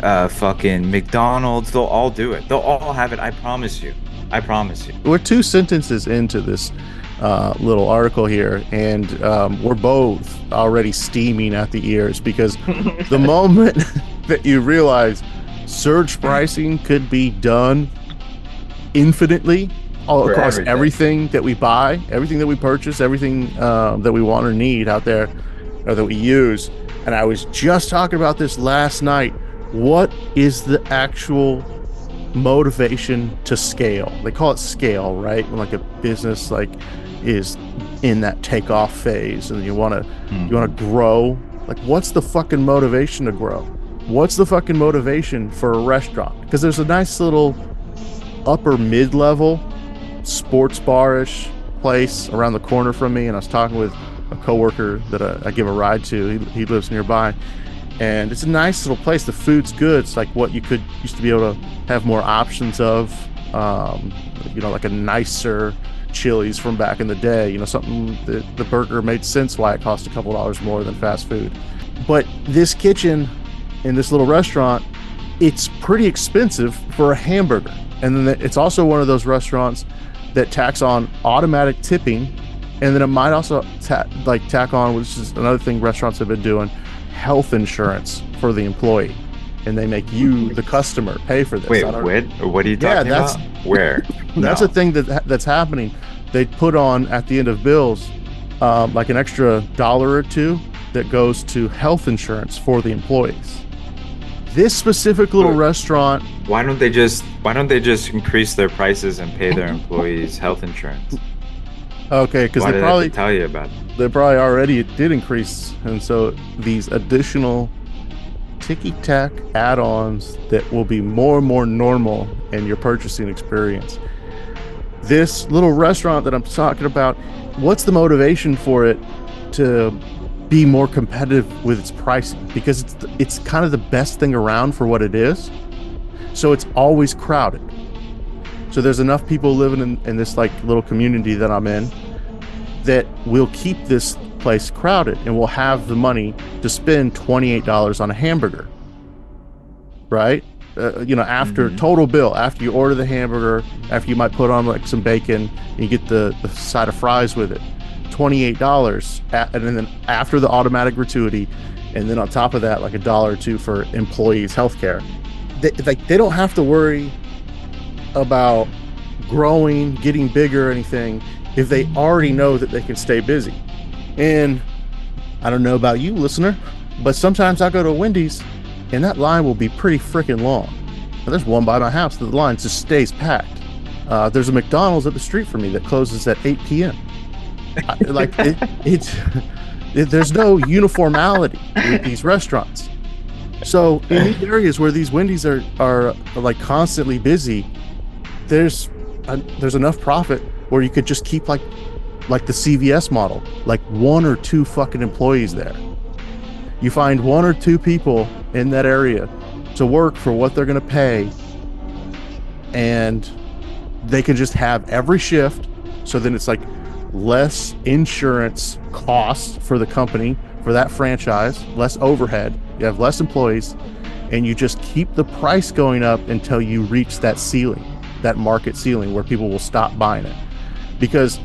uh, fucking McDonald's, they'll all do it. They'll all have it. I promise you. I promise you. we're two sentences into this uh, little article here, and um, we're both already steaming at the ears because the moment that you realize surge pricing could be done infinitely all For across everything. everything. that we buy, everything that we purchase, everything um, that we want or need out there, or that we use. And I was just talking about this last night. What is the actual motivation to scale. They call it scale, right? When like a business like is in that takeoff phase and you want to you want to grow. Like what's the fucking motivation to grow? What's the fucking motivation for a restaurant? Because there's a nice little upper mid-level sports bar-ish place around the corner from me and I was talking with a coworker that I, I give a ride to. He, he lives nearby and it's a nice little place. The food's good. It's like what you could used to be able to have more options of. Um, you know, like a nicer Chili's from back in the day. You know, something that the burger made sense why it cost a couple dollars more than fast food. But this kitchen in this little restaurant, it's pretty expensive for a hamburger. And then it's also one of those restaurants that tacks on automatic tipping, and then it might also ta- like tack on, which is another thing restaurants have been doing, health insurance for the employee, and they make you, the customer, pay for this. Wait, I what? What are you Yeah, talking that's- about? Where? That's No. a thing that that's happening. They put on at the end of bills, um, like an extra dollar or two that goes to health insurance for the employees. This specific little restaurant, Why don't they just why don't they just increase their prices and pay their employees health insurance? okay, because they probably tell you about it? they probably already did increase, and so these additional ticky tack add-ons that will be more and more normal in your purchasing experience. This little restaurant that I'm talking about, what's the motivation for it to be more competitive with its pricing? Because it's it's kind of the best thing around for what it is. So it's always crowded. So there's enough people living in, in this like little community that I'm in that will keep this place crowded and will have the money to spend $28 on a hamburger. Right? Uh, you know, after total bill, after you order the hamburger, after you might put on like some bacon, and you get the, the side of fries with it. $28 a- and then after the automatic gratuity and then on top of that like a dollar or two for employees healthcare they, like they don't have to worry about growing, getting bigger, or anything if they already know that they can stay busy. And I don't know about you, listener, but sometimes I go to Wendy's and that line will be pretty freaking long. Now, there's one by my house that the line just stays packed. Uh, there's a McDonald's at the street from me that closes at 8 p.m. Like it, it's it, there's no uniformity with these restaurants. So in these areas where these Wendy's are are like constantly busy, there's a, there's enough profit where you could just keep like like the CVS model, like one or two fucking employees there. You find one or two people in that area to work for what they're going to pay, and they can just have every shift. So then it's like less insurance costs for the company for that franchise, less overhead. You have less employees, and you just keep the price going up until you reach that ceiling, that market ceiling where people will stop buying it. Because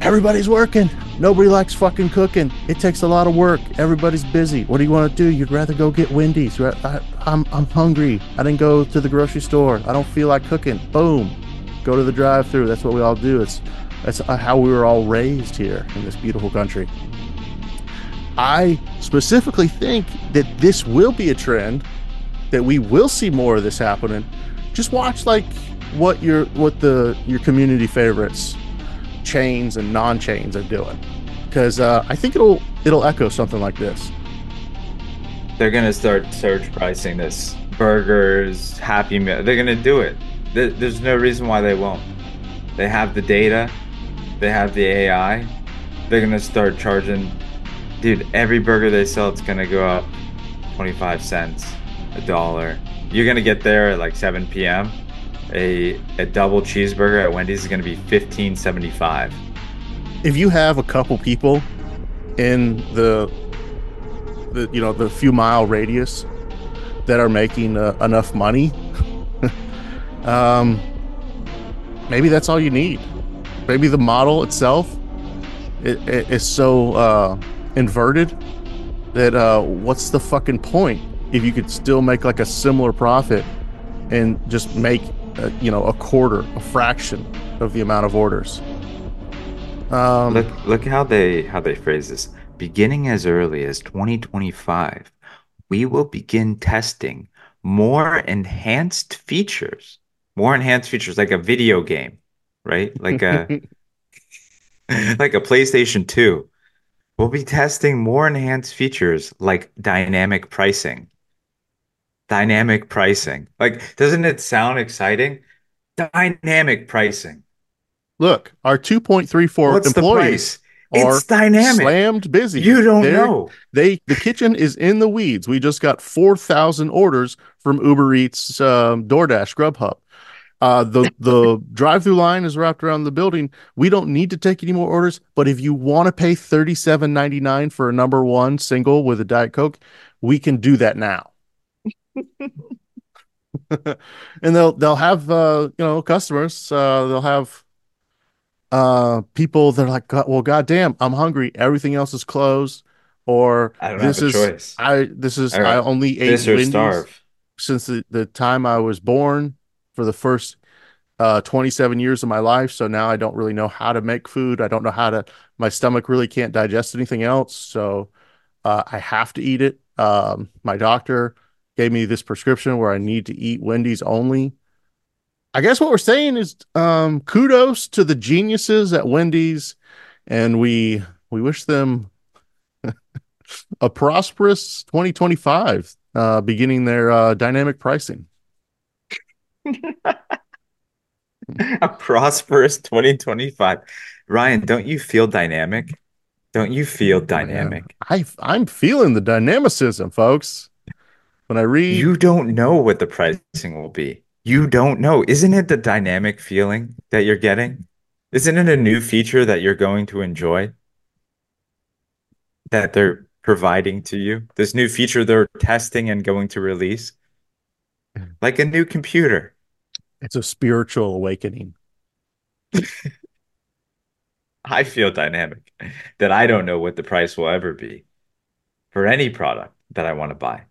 everybody's working. Nobody likes fucking cooking. It takes a lot of work. Everybody's busy. What do you want to do? You'd rather go get Wendy's. I, I'm, I'm hungry. I didn't go to the grocery store. I don't feel like cooking. Boom. Go to the drive through. That's what we all do. It's that's how we were all raised here in this beautiful country. I specifically think that this will be a trend that we will see more of this happening. Just watch like what your what the your community favorites chains and non-chains are doing because uh, I think it'll it'll echo something like this. They're gonna start surge pricing this burgers, Happy Meal. They're gonna do it. There's no reason why they won't. They have the data. They have the AI. They're gonna start charging. Dude, every burger they sell, it's gonna go up 25 cents, a dollar. You're gonna get there at like 7 p.m. A a double cheeseburger at Wendy's is gonna be 15.75. If you have a couple people in the the you know the few mile radius that are making uh, enough money, um, maybe that's all you need. Maybe the model itself it, it is so uh, inverted that uh, what's the fucking point if you could still make like a similar profit and just make uh, you know a quarter, a fraction of the amount of orders. Um, look look how they how they phrase this. Beginning as early as 2025, we will begin testing more enhanced features. More enhanced features like a video game, right? Like a like a PlayStation 2. We'll be testing more enhanced features like dynamic pricing. Dynamic pricing. Like, doesn't it sound exciting? Dynamic pricing. Look, our 2.34 What's employees price? It's are dynamic. slammed busy. You don't They're- know. They the kitchen is in the weeds. We just got 4,000 orders from Uber Eats, um, DoorDash, Grubhub. Uh, the the drive-through line is wrapped around the building. We don't need to take any more orders, but if you want to pay thirty-seven ninety-nine for a number one single with a Diet Coke, we can do that now. and they'll they'll have uh, you know customers. Uh, they'll have uh, people that are like, "God- well, goddamn, I'm hungry. Everything else is closed, or this is choice. I this is Or I only ate this or Wendy's starve. since the, the time I was born for the first uh 27 years of my life. So now I don't really know how to make food. I don't know how to my stomach really can't digest anything else. So Uh, I have to eat it. Um, my doctor gave me this prescription where I need to eat Wendy's only. I guess what we're saying is um, kudos to the geniuses at Wendy's, and we we wish them a prosperous 2025, uh, beginning their uh, dynamic pricing. a prosperous 2025. Ryan, don't you feel dynamic? Don't you feel dynamic? I I'm feeling the dynamicism, folks. When I read, You don't know what the pricing will be. You don't know. Isn't it the dynamic feeling that you're getting? Isn't it a new feature that you're going to enjoy? That they're providing to you? This new feature they're testing and going to release? Like a new computer. It's a spiritual awakening. I feel dynamic that I don't know what the price will ever be for any product that I want to buy.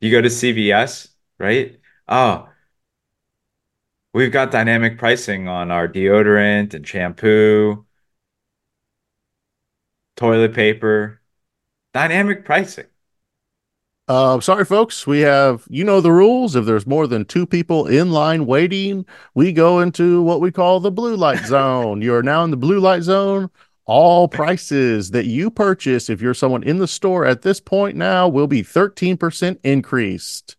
You go to CVS, right? Oh, we've got dynamic pricing on our deodorant and shampoo, toilet paper, dynamic pricing. Uh, sorry, folks. We have, you know, the rules. If there's more than two people in line waiting, we go into what we call the blue light zone. You're now in the blue light zone. All prices that you purchase, if you're someone in the store at this point now, will be 13% increased.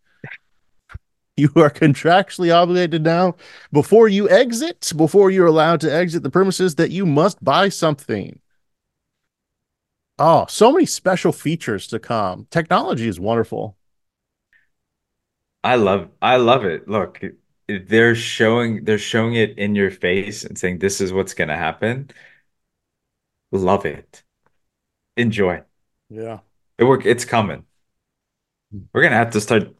You are contractually obligated now before you exit, before you're allowed to exit the premises, that you must buy something. Oh, so many special features to come. Technology is wonderful. I love I love it. Look, they're showing they're showing it in your face and saying this is what's gonna happen. Love it. Enjoy. Yeah. It work it's coming. Hmm. We're gonna have to start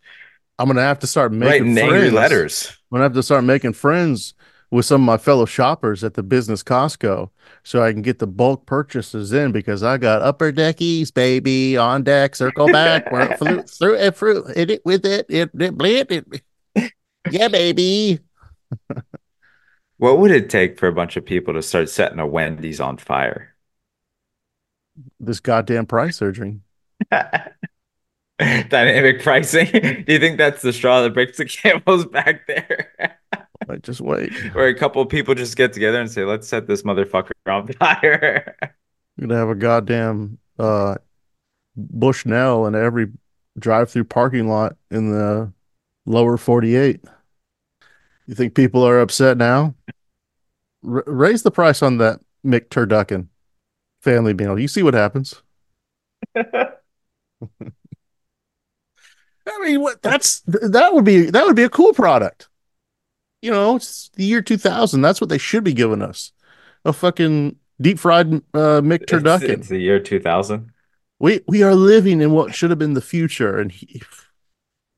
I'm gonna have to start making writing angry friends. letters. I'm gonna have to start making friends with some of my fellow shoppers at the business Costco so I can get the bulk purchases in because I got upper deckies, baby, on deck, circle back, work through through it, through it with it, it, it, blit, it. Yeah, baby. What would it take for a bunch of people to start setting a Wendy's on fire? This goddamn price surging. Dynamic pricing. Do you think that's the straw that breaks the camel's back there? Wait, just wait. Where a couple of people just get together and say, let's set this motherfucker on fire. You're gonna have a goddamn uh Bushnell in every drive-through parking lot in the lower 48. You think people are upset now? R- raise the price on that McTurducken family meal. You see what happens. I mean, what that's that would be that would be a cool product. You know, it's the year 2000. That's what they should be giving us. A fucking deep fried uh, It's, McTurducken. it's the year 2000. We we are living in what should have been the future, and he,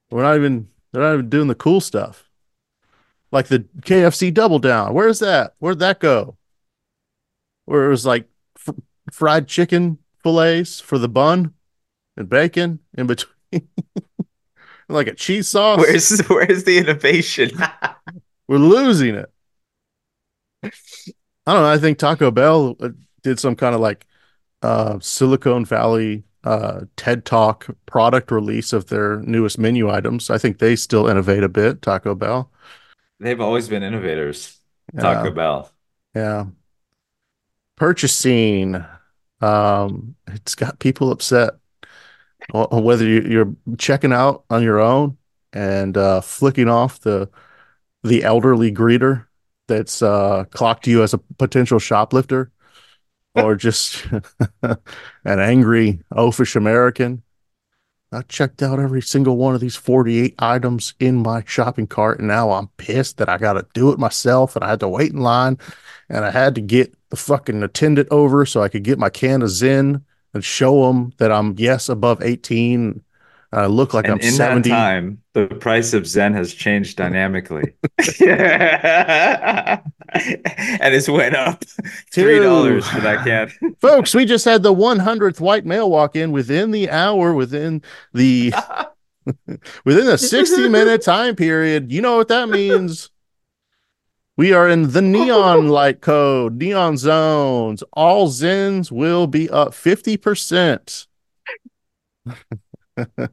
we're not even they're not even doing the cool stuff, like the KFC Double Down. Where's that? Where'd that go? Where it was like fried chicken fillets for the bun and bacon in between, like a cheese sauce. Where's where's the innovation? We're losing it. I don't know. I think Taco Bell uh, did some kind of like uh, Silicon Valley uh, TED Talk product release of their newest menu items. I think they still innovate a bit, Taco Bell. They've always been innovators. Yeah. Taco Bell. Yeah. Purchasing. Um, it's got people upset. Whether you- you're checking out on your own and uh, flicking off the the elderly greeter that's uh, clocked you as a potential shoplifter, or just an angry oafish American. I checked out every single one of these 48 items in my shopping cart, and now I'm pissed that I got to do it myself and I had to wait in line and I had to get the fucking attendant over so I could get my can of Zyn and show them that I'm, yes, above 18. I look like And I'm in 70. that time, the price of Zyn has changed dynamically. and it's went up three dollars for that can. Folks, we just had the 100th white male walk in within the hour, within the within a 60 minute time period. You know what that means? We are in the neon light code, neon zones. All Zyns will be up 50%.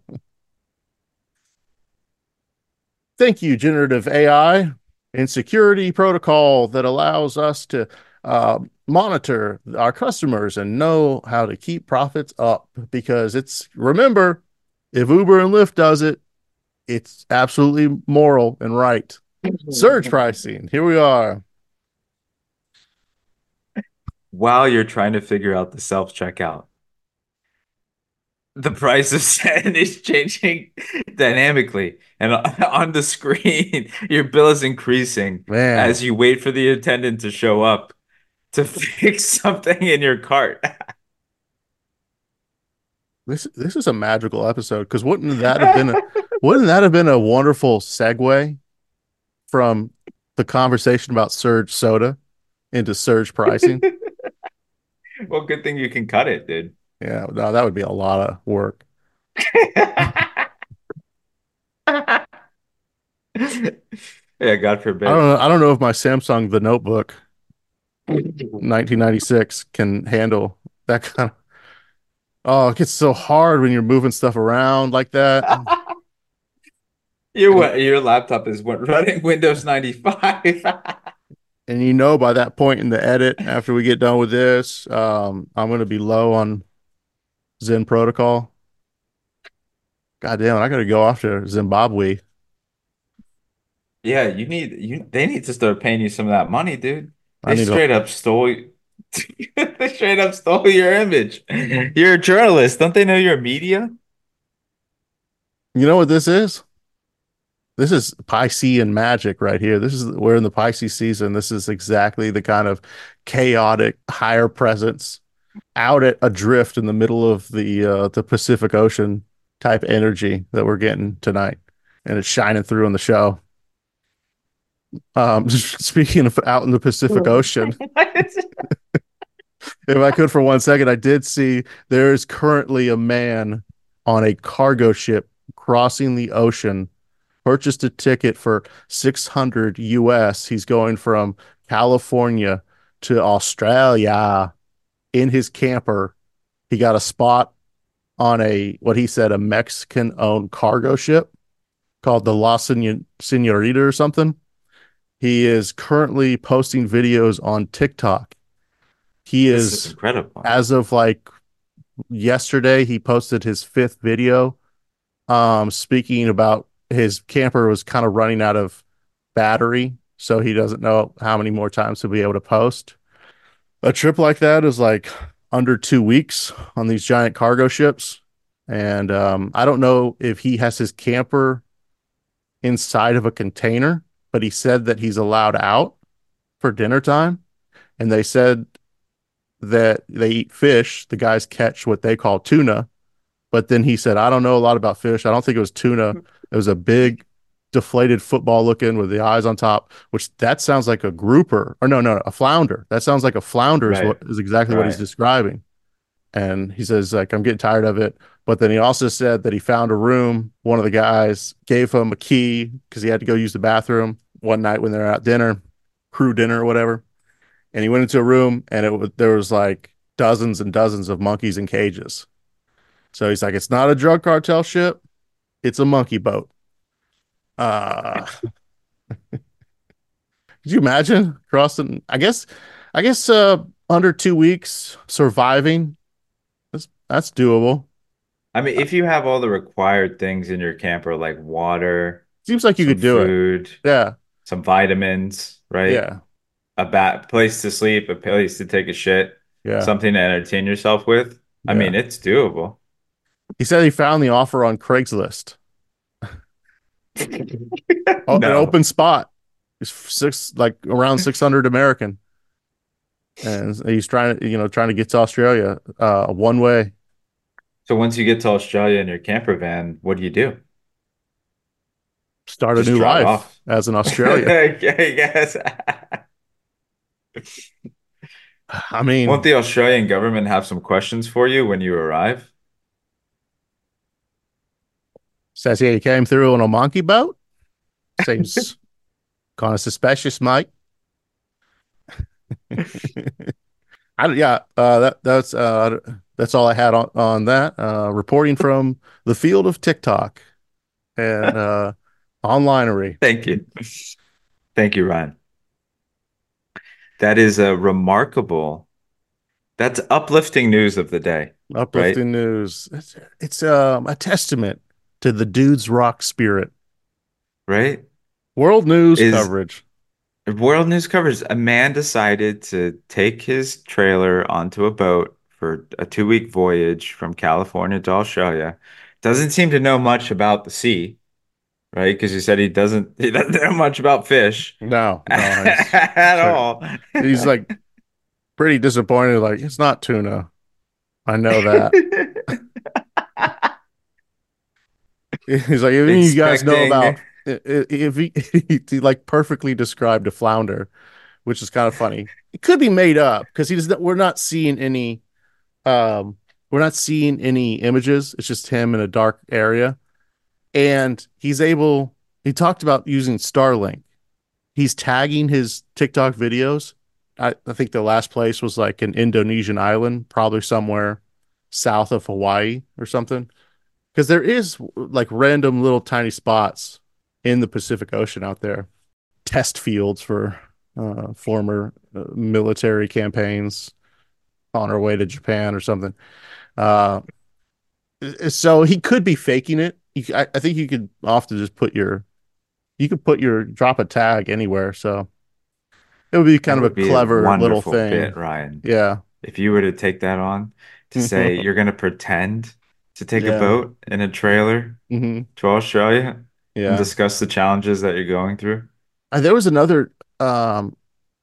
Thank you, generative AI and security protocol that allows us to uh, monitor our customers and know how to keep profits up because it's remember if Uber and Lyft does it, it's absolutely moral and right. Surge pricing. Here we are. While you're trying to figure out the self checkout, the price of sand is changing dynamically, and on the screen, your bill is increasing Man. as you wait for the attendant to show up to fix something in your cart. This this is a magical episode because wouldn't that have been a wouldn't that have been a wonderful segue from the conversation about surge soda into surge pricing? well, good thing you can cut it, dude. Yeah, no, that would be a lot of work. Yeah, God forbid. I don't know. I don't know if my Samsung the Notebook 1996 can handle that kind of. Oh, it gets so hard when you're moving stuff around like that. Your your laptop is what running Windows 95. and you know by that point in the edit after we get done with this um i'm going to be low on Zyn protocol god damn it i gotta go off to zimbabwe Yeah, you need you they need to start paying you some of that money, dude. They straight up stole they straight up stole your image. You're a journalist. Don't they know you're media? you know what this is this is piscean magic right here this is we're in the pisces season this is exactly the kind of chaotic higher presence out at adrift in the middle of the uh the pacific ocean type energy that we're getting tonight. And it's shining through on the show. Um speaking of out in the pacific ocean. If I could for one second, I did see there is currently a man on a cargo ship crossing the ocean, purchased a ticket for 600 US. He's going from California to Australia in his camper. He got a spot on a, what he said, a Mexican owned cargo ship called the La Seno- Senorita or something. He is currently posting videos on TikTok. He is is incredible. as of like yesterday he posted his fifth video um speaking about his camper was kind of running out of battery so he doesn't know how many more times he'll be able to post a trip like that is like under two weeks on these giant cargo ships and um i don't know if he has his camper inside of a container but he said that he's allowed out for dinner time and they said that they eat fish. The guys catch what they call tuna. But then he said, I don't know a lot about fish. I don't think it was tuna. It was a big deflated football looking with the eyes on top, which that sounds like a grouper or no, no, a flounder. That sounds like a flounder is what is exactly what he's describing. And he says, like, I'm getting tired of it. But then he also said that he found a room. One of the guys gave him a key because he had to go use the bathroom one night when they were at dinner, crew dinner or whatever and he went into a room and it was there was like dozens and dozens of monkeys in cages. So he's like, it's not a drug cartel ship, it's a monkey boat. Uh could you imagine crossing? I guess, I guess, uh, under two weeks surviving. That's that's doable. I mean, if you have all the required things in your camper, like water, Seems like you could do it. Yeah, some vitamins, right? yeah, A bat place to sleep, a place to take a shit, yeah. something to entertain yourself with. I mean, it's doable. He said he found the offer on Craigslist. Oh, an open spot. It's six like around six hundred American, and he's trying to you know trying to get to Australia uh one way. So once you get to Australia in your camper van, what do you do? Start a new life off. as an Australian. I guess. I mean, Won't the Australian government have some questions for you when you arrive? Says he came through on a monkey boat. Seems kind of suspicious, mate. I yeah, uh, that that's uh, that's all I had on, on that. Uh, reporting from the field of TikTok and uh, onlinery. Thank you. Thank you, Ryan. That is a remarkable. That's uplifting news of the day. Uplifting right? news. It's, it's um, a testament to the dude's rock spirit. Right? World news Is- coverage. World news covers a man decided to take his trailer onto a boat for a two week voyage from California to Australia. Doesn't seem to know much about the sea, right? Because he said he doesn't he doesn't know much about fish No, no, at sure. all. he's like pretty disappointed. Like it's not tuna. I know that. He's like, even you guys know about if he, he like perfectly described a flounder, which is kind of funny. It could be made up because he does. We're not seeing any. Um, we're not seeing any images. It's just him in a dark area, and he's able. He talked about using Starlink. He's tagging his TikTok videos. I, I think the last place was like an Indonesian island, probably somewhere south of Hawaii or something because there is like random little tiny spots in the Pacific Ocean out there, test fields for uh, former uh, military campaigns on our way to Japan or something. Uh, so he could be faking it. You, I, I think you could often just put your, you could put your drop a tag anywhere. So it would be kind That of a clever little thing, bit, Ryan. Yeah. If you were to take that on to say you're going to pretend to take Yeah. a boat in a trailer hmm to Australia Yeah. and discuss the challenges that you're going through. Uh, there was another um,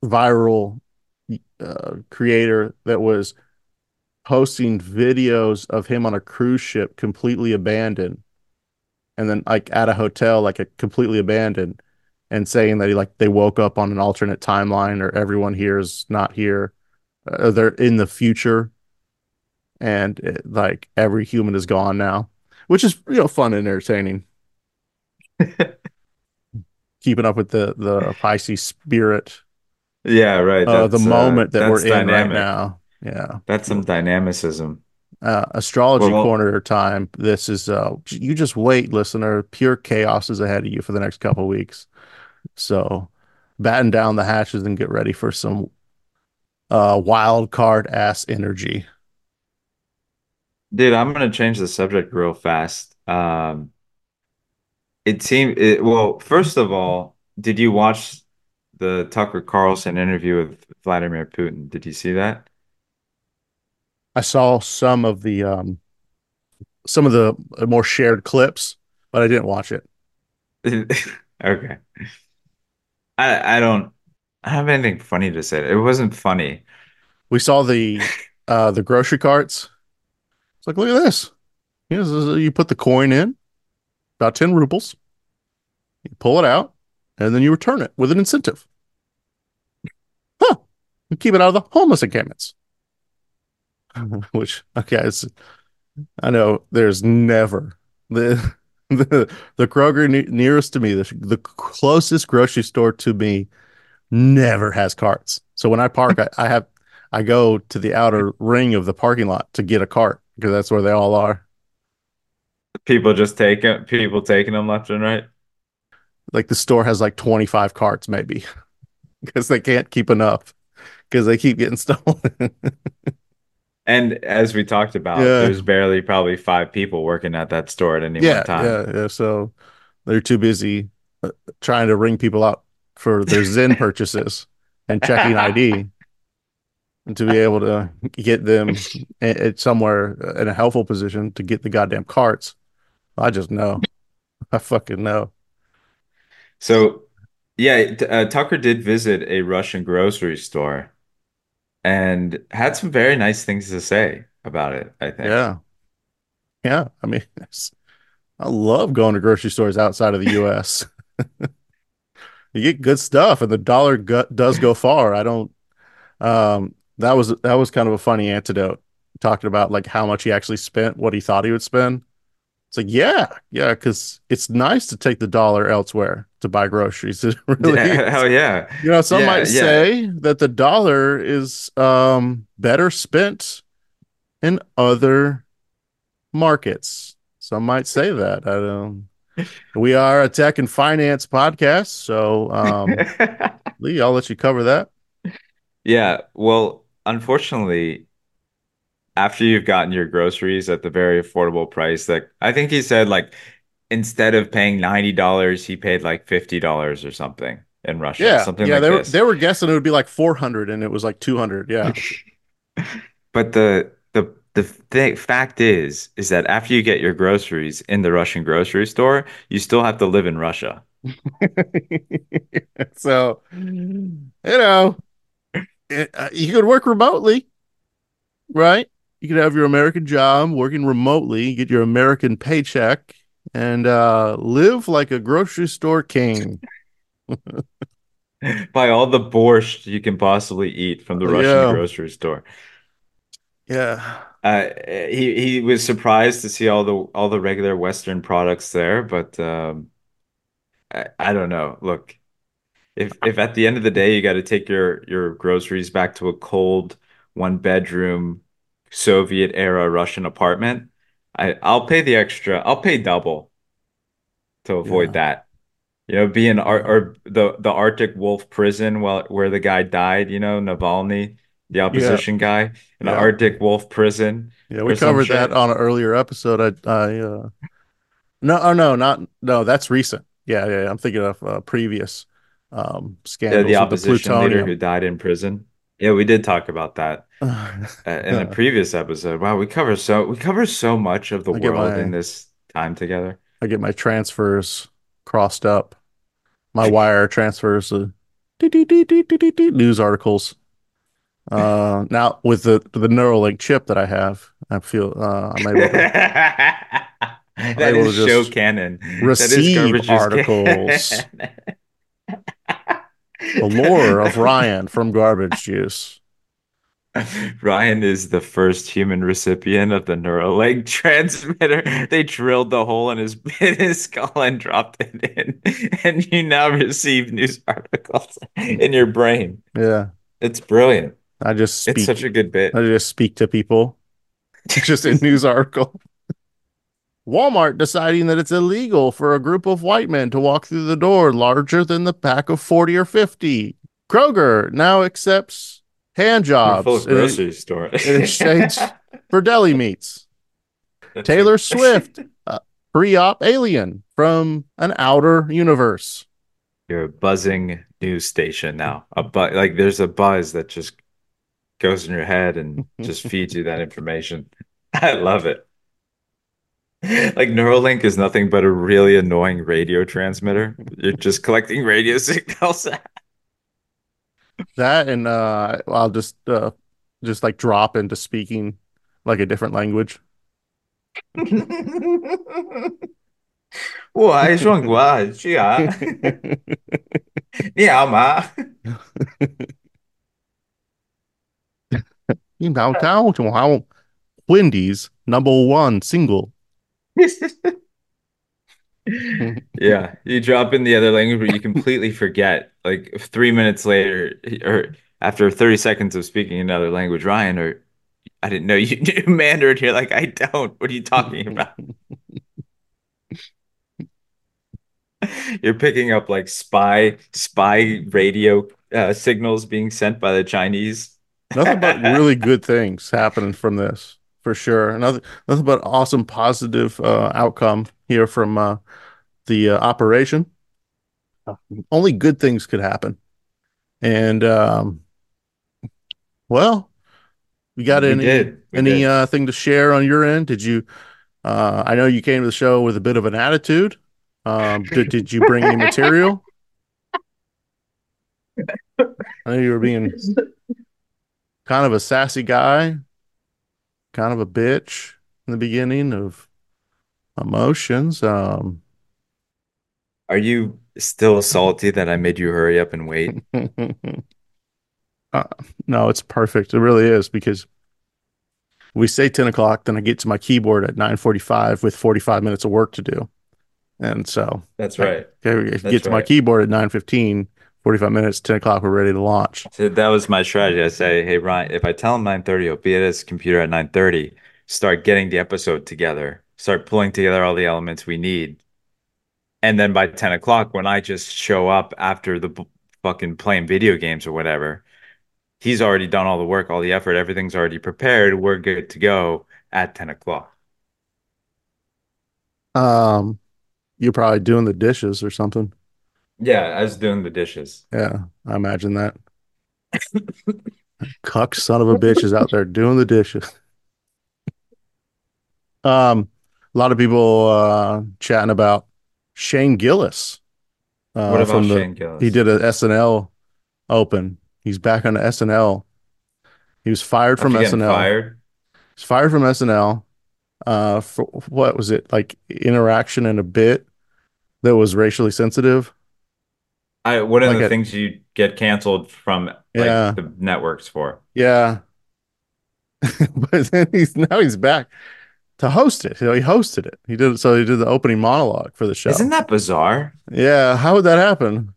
viral uh, creator that was posting videos of him on a cruise ship completely abandoned and then like at a hotel like a completely abandoned and saying that he like they woke up on an alternate timeline or everyone here is not here uh, they're in the future and it, like every human is gone now which is you know fun and entertaining keeping up with the the Pisces spirit Yeah, right. uh, the uh, moment that we're that's in right now. Yeah. That's some dynamicism. Uh, astrology Well- corner time. This is uh you just wait, listener. Pure chaos is ahead of you for the next couple weeks. So batten down the hatches and get ready for some uh wild card ass energy. Dude, I'm gonna change the subject real fast. Um, it seemed it, well, first of all, did you watch the Tucker Carlson interview with Vladimir Putin? Did you see that? I saw some of the um some of the more shared clips, but I didn't watch it. Okay. I I don't I don't have anything funny to say. It wasn't funny. We saw the uh the grocery carts. It's like, look at this. You, uh, know, you put the coin in, about 10 rubles. You pull it out, and then you return it with an incentive. Huh. You keep it out of the homeless encampments. Which, okay, it's, I know there's never the the the Kroger ne- nearest to me, the, the closest grocery store to me never has carts. So when I park, I, I have I go to the outer ring of the parking lot to get a cart because that's where they all are. People just taking people taking them left and right. Like the store has like 25 carts maybe because they can't keep enough because they keep getting stolen. And as we talked about, Yeah. there's barely probably five people working at that store at any yeah, one time. yeah, yeah. So they're too busy uh, trying to ring people out for their Zyn purchases and checking ID to be able to get them at, somewhere in a helpful position to get the goddamn carts. I just know. I fucking know. So, yeah, uh, Tucker did visit a Russian grocery store and had some very nice things to say about it, I think. Yeah. Yeah. I mean, I love going to grocery stores outside of the US. you get good stuff and the dollar go- does go far. I don't, um, that was, that was kind of a funny antidote talking about like how much he actually spent, what he thought he would spend. It's like, yeah, yeah, because it's nice to take the dollar elsewhere to buy groceries. It really Yeah, hell yeah. You know, some Yeah, might yeah. say that the dollar is um better spent in other markets. Some might say that. I don't. We are a tech and finance podcast, so um, Lee, I'll let you cover that. Yeah, well, unfortunately, after you've gotten your groceries at the very affordable price, that I think he said like instead of paying ninety dollars, he paid like fifty dollars or something in Russia. Yeah, something yeah. like they were this. they were guessing it would be like four hundred, and it was like two hundred. Yeah, But the the the th fact is is that after you get your groceries in the Russian grocery store, you still have to live in Russia. so you know, uh, you could work remotely, right? You could have your American job, working remotely, get your American paycheck, and uh, live like a grocery store king. Buy all the borscht you can possibly eat from the Russian Yeah. grocery store. Yeah, Uh, he he was surprised to see all the all the regular Western products there, but um, I, I don't know. Look, if if at the end of the day you got to take your your groceries back to a cold one bedroom Soviet era Russian apartment, I I'll pay the extra. I'll pay double to avoid that. You know, be in Ar or the the Arctic Wolf prison while where the guy died. You know, Navalny, the opposition guy in the Arctic Wolf prison. yeah. We covered that on an earlier episode. I, I, uh, no, oh no, not no. That's recent. Yeah, yeah. yeah. I'm thinking of uh, previous um, Yeah, scandals the with opposition leader who died in prison. Yeah, we did talk about that uh, in a previous episode. Wow, we cover so we cover so much of the I world my- in this time together. I get my transfers crossed up. My wire transfers uh, news articles. Uh, now with the the Neuralink chip that I have, I feel uh, I'm able to That is show canon. That is receive articles. canon. The lore of Ryan from Garbage Juice. Ryan is the first human recipient of the Neuralink transmitter. They drilled the hole in his in his skull and dropped it in, and you now receive news articles in your brain. Yeah, It's brilliant. I just speak. It's such a good bit. I just speak to people. just a news article. Walmart deciding that it's illegal for a group of white men to walk through the door larger than the pack of 40 or 50. Kroger now accepts hand jobs full of in, grocery store. in exchange for deli meats. Taylor Swift, uh, pre-op alien from an outer universe. You're a buzzing news station now. A bu like there's a buzz that just goes in your head and just feeds you that information. I love it Like Neuralink is nothing but a really annoying radio transmitter. You're just collecting radio signals. That and uh, I'll just uh, just like drop into speaking like a different language. 我还说过去啊，你好吗？You know, tell to how Wendy's number one single. yeah, you drop in the other language, but you completely forget. Like three minutes later, or after 30 seconds of speaking another language, Ryan, or I didn't know you knew Mandarin. You're like, I don't. What are you talking about? You're picking up like spy spy radio uh, signals being sent by the Chinese. Nothing but really good things happening from this for sure. Nothing, nothing but awesome positive uh, outcome here from uh, the uh, operation. Only good things could happen. And um, well, you got We any did. We any did. uh, thing to share on your end? Did you? Uh, I know you came to the show with a bit of an attitude. Um, did did you bring any material? I know you were being kind of a sassy guy, kind of a bitch in the beginning of emotions. Um, Are you still salty that I made you hurry up and wait? uh, no, it's perfect. It really is because we say 10 o'clock, then I get to my keyboard at 9:45 with 45 minutes of work to do. And so That's I- right. Okay, That's get to my keyboard at 9:15, 45 minutes, 10 o'clock, we're ready to launch. So that was my strategy. I say, hey Ryan, if I tell him 9:30, he'll be at his computer at 9:30. Start getting the episode together. Start pulling together all the elements we need. And then by 10 o'clock, when I just show up after the b- fucking playing video games or whatever, he's already done all the work, all the effort, everything's already prepared. We're good to go at 10 o'clock. Um, you're probably doing the dishes or something. Yeah, I was doing the dishes. Yeah, I imagine that. Cuck son of a bitch is out there doing the dishes. Um, a lot of people uh chatting about Shane Gillis. Uh, What about from the- Shane Gillis? He did an SNL open. He's back on SNL. He was fired from SNL. fired? He's fired from SNL. Uh, for what was it like? Interaction in a bit that was racially sensitive. I one of Like the a- things you get canceled from like Yeah. the networks for. Yeah. but then he's now he's back to host it. Know, he hosted it. He did so he did the opening monologue for the show. Isn't that bizarre? Yeah, how would that happen?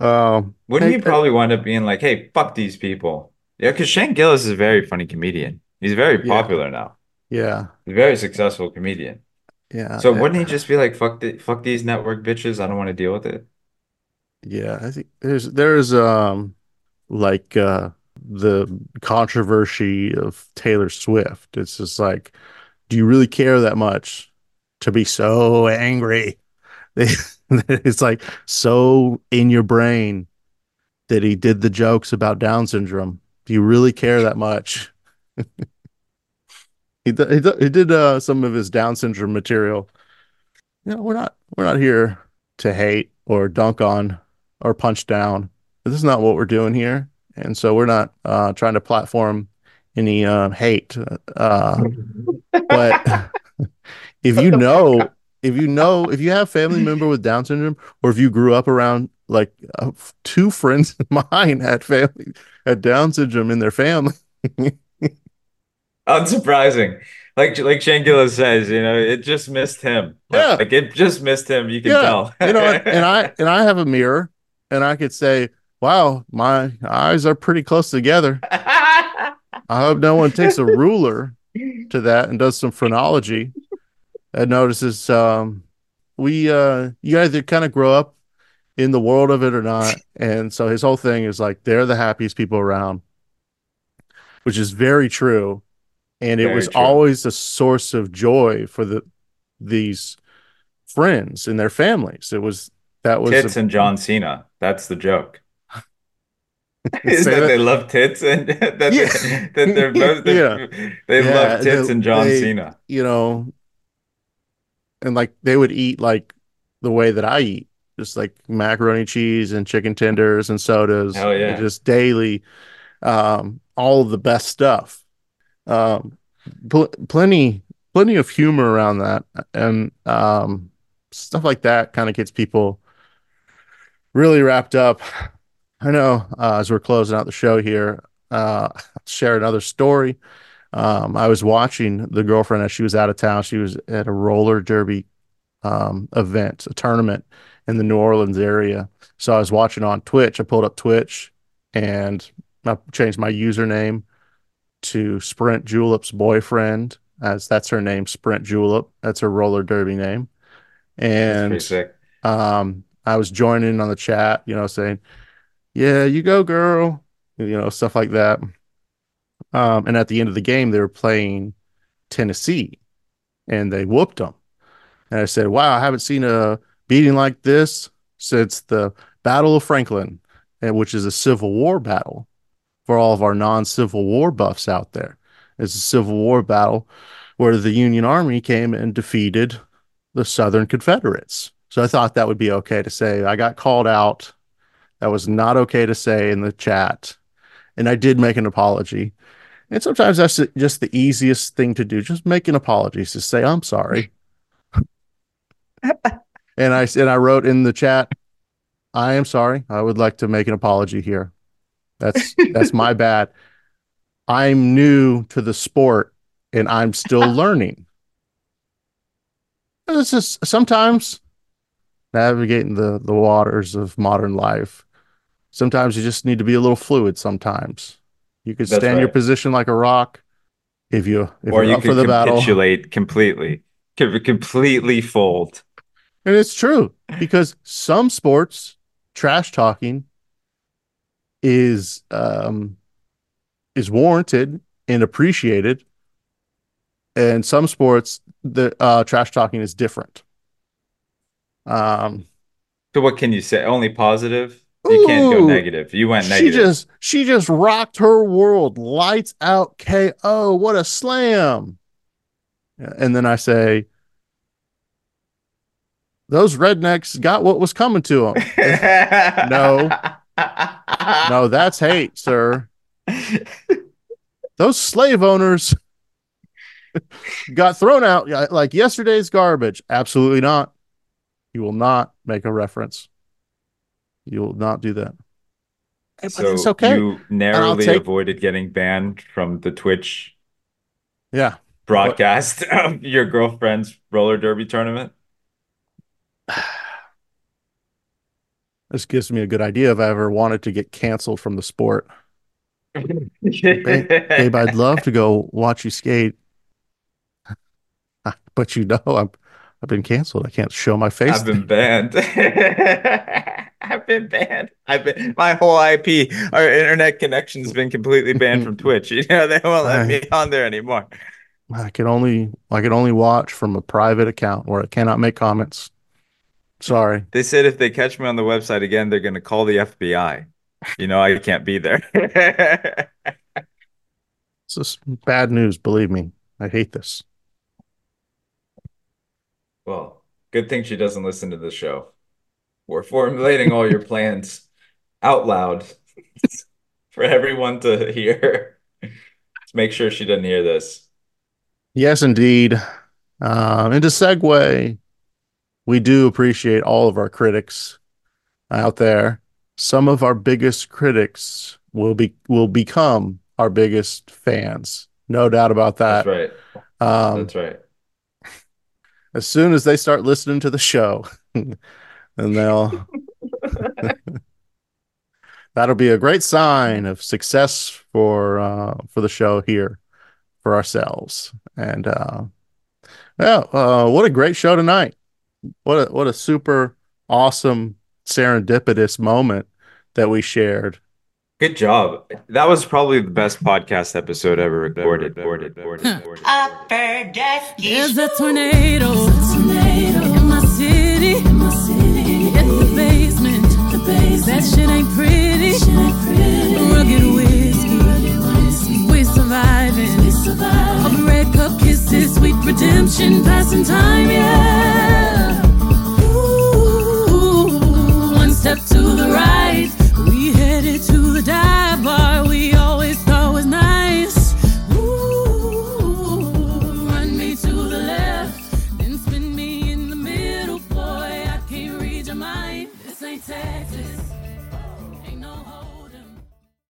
Um Wouldn't hey, he probably wind up being like, "Hey, fuck these people"? Yeah, because Shane Gillis is a very funny comedian. He's very Yeah. popular now. Yeah. He's a very successful comedian. Yeah. So uh, wouldn't he just be like, "Fuck the, fuck these network bitches. I don't want to deal with it." Yeah, I think there's there's um like uh the controversy of Taylor Swift. It's just like, do you really care that much to be so angry? It's like so in your brain that he did the jokes about Down syndrome. Do you really care that much? he, d- he, d- he did uh, some of his Down syndrome material. You know, we're not we're not here to hate or dunk on or punch down. This is not what we're doing here, and so we're not uh, trying to platform any uh, hate. Uh, but if you know, if you know, if you have family member with Down syndrome, or if you grew up around like uh, two friends of mine had family had Down syndrome in their family, Unsurprising. Like like Shane Gillis says, you know, it just missed him. Yeah. like it just missed him. You can yeah, tell. you know, and, and I and I have a mirror, and I could say, "Wow, my eyes are pretty close together." I hope no one takes a ruler to that and does some phrenology and notices um we uh you either kind of grow up in the world of it or not. And so his whole thing is like they're the happiest people around, which is very true. And it was true. always a source of joy for the these friends and their families. It was that was Tits a- and John Cena. That's the joke. Is that that- they love tits and that, they, that they're both Yeah. they Yeah, love tits they- and John they- Cena. you know, and like they would eat like the way that I eat, just like macaroni cheese and chicken tenders and sodas, Hell yeah. just daily, um, all of the best stuff. Um, pl- plenty, plenty of humor around that, and um, stuff like that kind of gets people really wrapped up. I know uh, as we're closing out the show here, uh, I'll share another story. Um, I was watching the girlfriend as she was out of town. She was at a roller derby um, event, a tournament in the New Orleans area. So I was watching on Twitch. I pulled up Twitch and I changed my username to Sprint Julep's boyfriend, as that's her name, Sprint Julep. That's her roller derby name. And um, I was joining on the chat, you know, saying, "Yeah, you go, girl," you know, stuff like that. Um, and at the end of the game, they were playing Tennessee, and they whooped them. And I said, "Wow, I haven't seen a beating like this since the Battle of Franklin, which is a Civil War battle for all of our non-Civil War buffs out there. It's a Civil War battle where the Union Army came and defeated the Southern Confederates. So I thought that would be okay to say. I got called out. That was not okay to say in the chat. And I did make an apology. And sometimes that's just the easiest thing to do. Just make an apology. Just say, I'm sorry. and I and I wrote in the chat, I am sorry. I would like to make an apology here. That's that's my bad. I'm new to the sport and I'm still learning. It's just sometimes navigating the the waters of modern life Sometimes you just need to be a little fluid. Sometimes you could stand your position like a rock if you if or you're you up could for the battle. capitulate completely. Could completely fold. And it's true because some sports trash talking is um is warranted and appreciated. And some sports the uh trash talking is different. Um So what can you say? Only positive? You can't go negative. You went negative. she just she just rocked her world lights out KO what a slam and then I say those rednecks got what was coming to them no no that's hate sir those slave owners got thrown out like yesterday's garbage absolutely not you will not make a reference. You will not do that. Hey, but So it's okay. you narrowly take- avoided getting banned from the Twitch yeah. broadcast of your girlfriend's roller derby tournament. This gives me a good idea if I ever wanted to get canceled from the sport. Babe, babe, I'd love to go watch you skate, but you know I'm I've been canceled. I can't show my face. I've been banned. I've been banned. I've been my whole IP, our internet connection's been completely banned from Twitch. You know, they won't let me on there anymore. I can only I can only watch from a private account where I cannot make comments. Sorry. They said if they catch me on the website again, they're gonna call the FBI. You know, I can't be there. this is bad news, believe me. I hate this. Well, good thing she doesn't listen to the show. We're formulating all your plans out loud for everyone to hear. Let's make sure she doesn't hear this. Yes, indeed. Uh, and to segue, we do appreciate all of our critics out there. Some of our biggest critics will be will become our biggest fans. No doubt about that. That's right. Um, That's right. As soon as they start listening to the show, and they'll that'll be a great sign of success for uh, for the show here for ourselves. And uh, yeah, uh, what a great show tonight! What a what a super awesome serendipitous moment that we shared. Good job. That was probably the best podcast episode ever recorded. recorded, recorded, recorded. Upper deck There's a tornado, in my city, in my city. Hit the basement, the basement. That shit ain't pretty. Rugged whiskey, we surviving. We surviving. All red cup kisses, sweet redemption, passing time, yeah. Ooh, one step to the right, we headed to the dive bar we always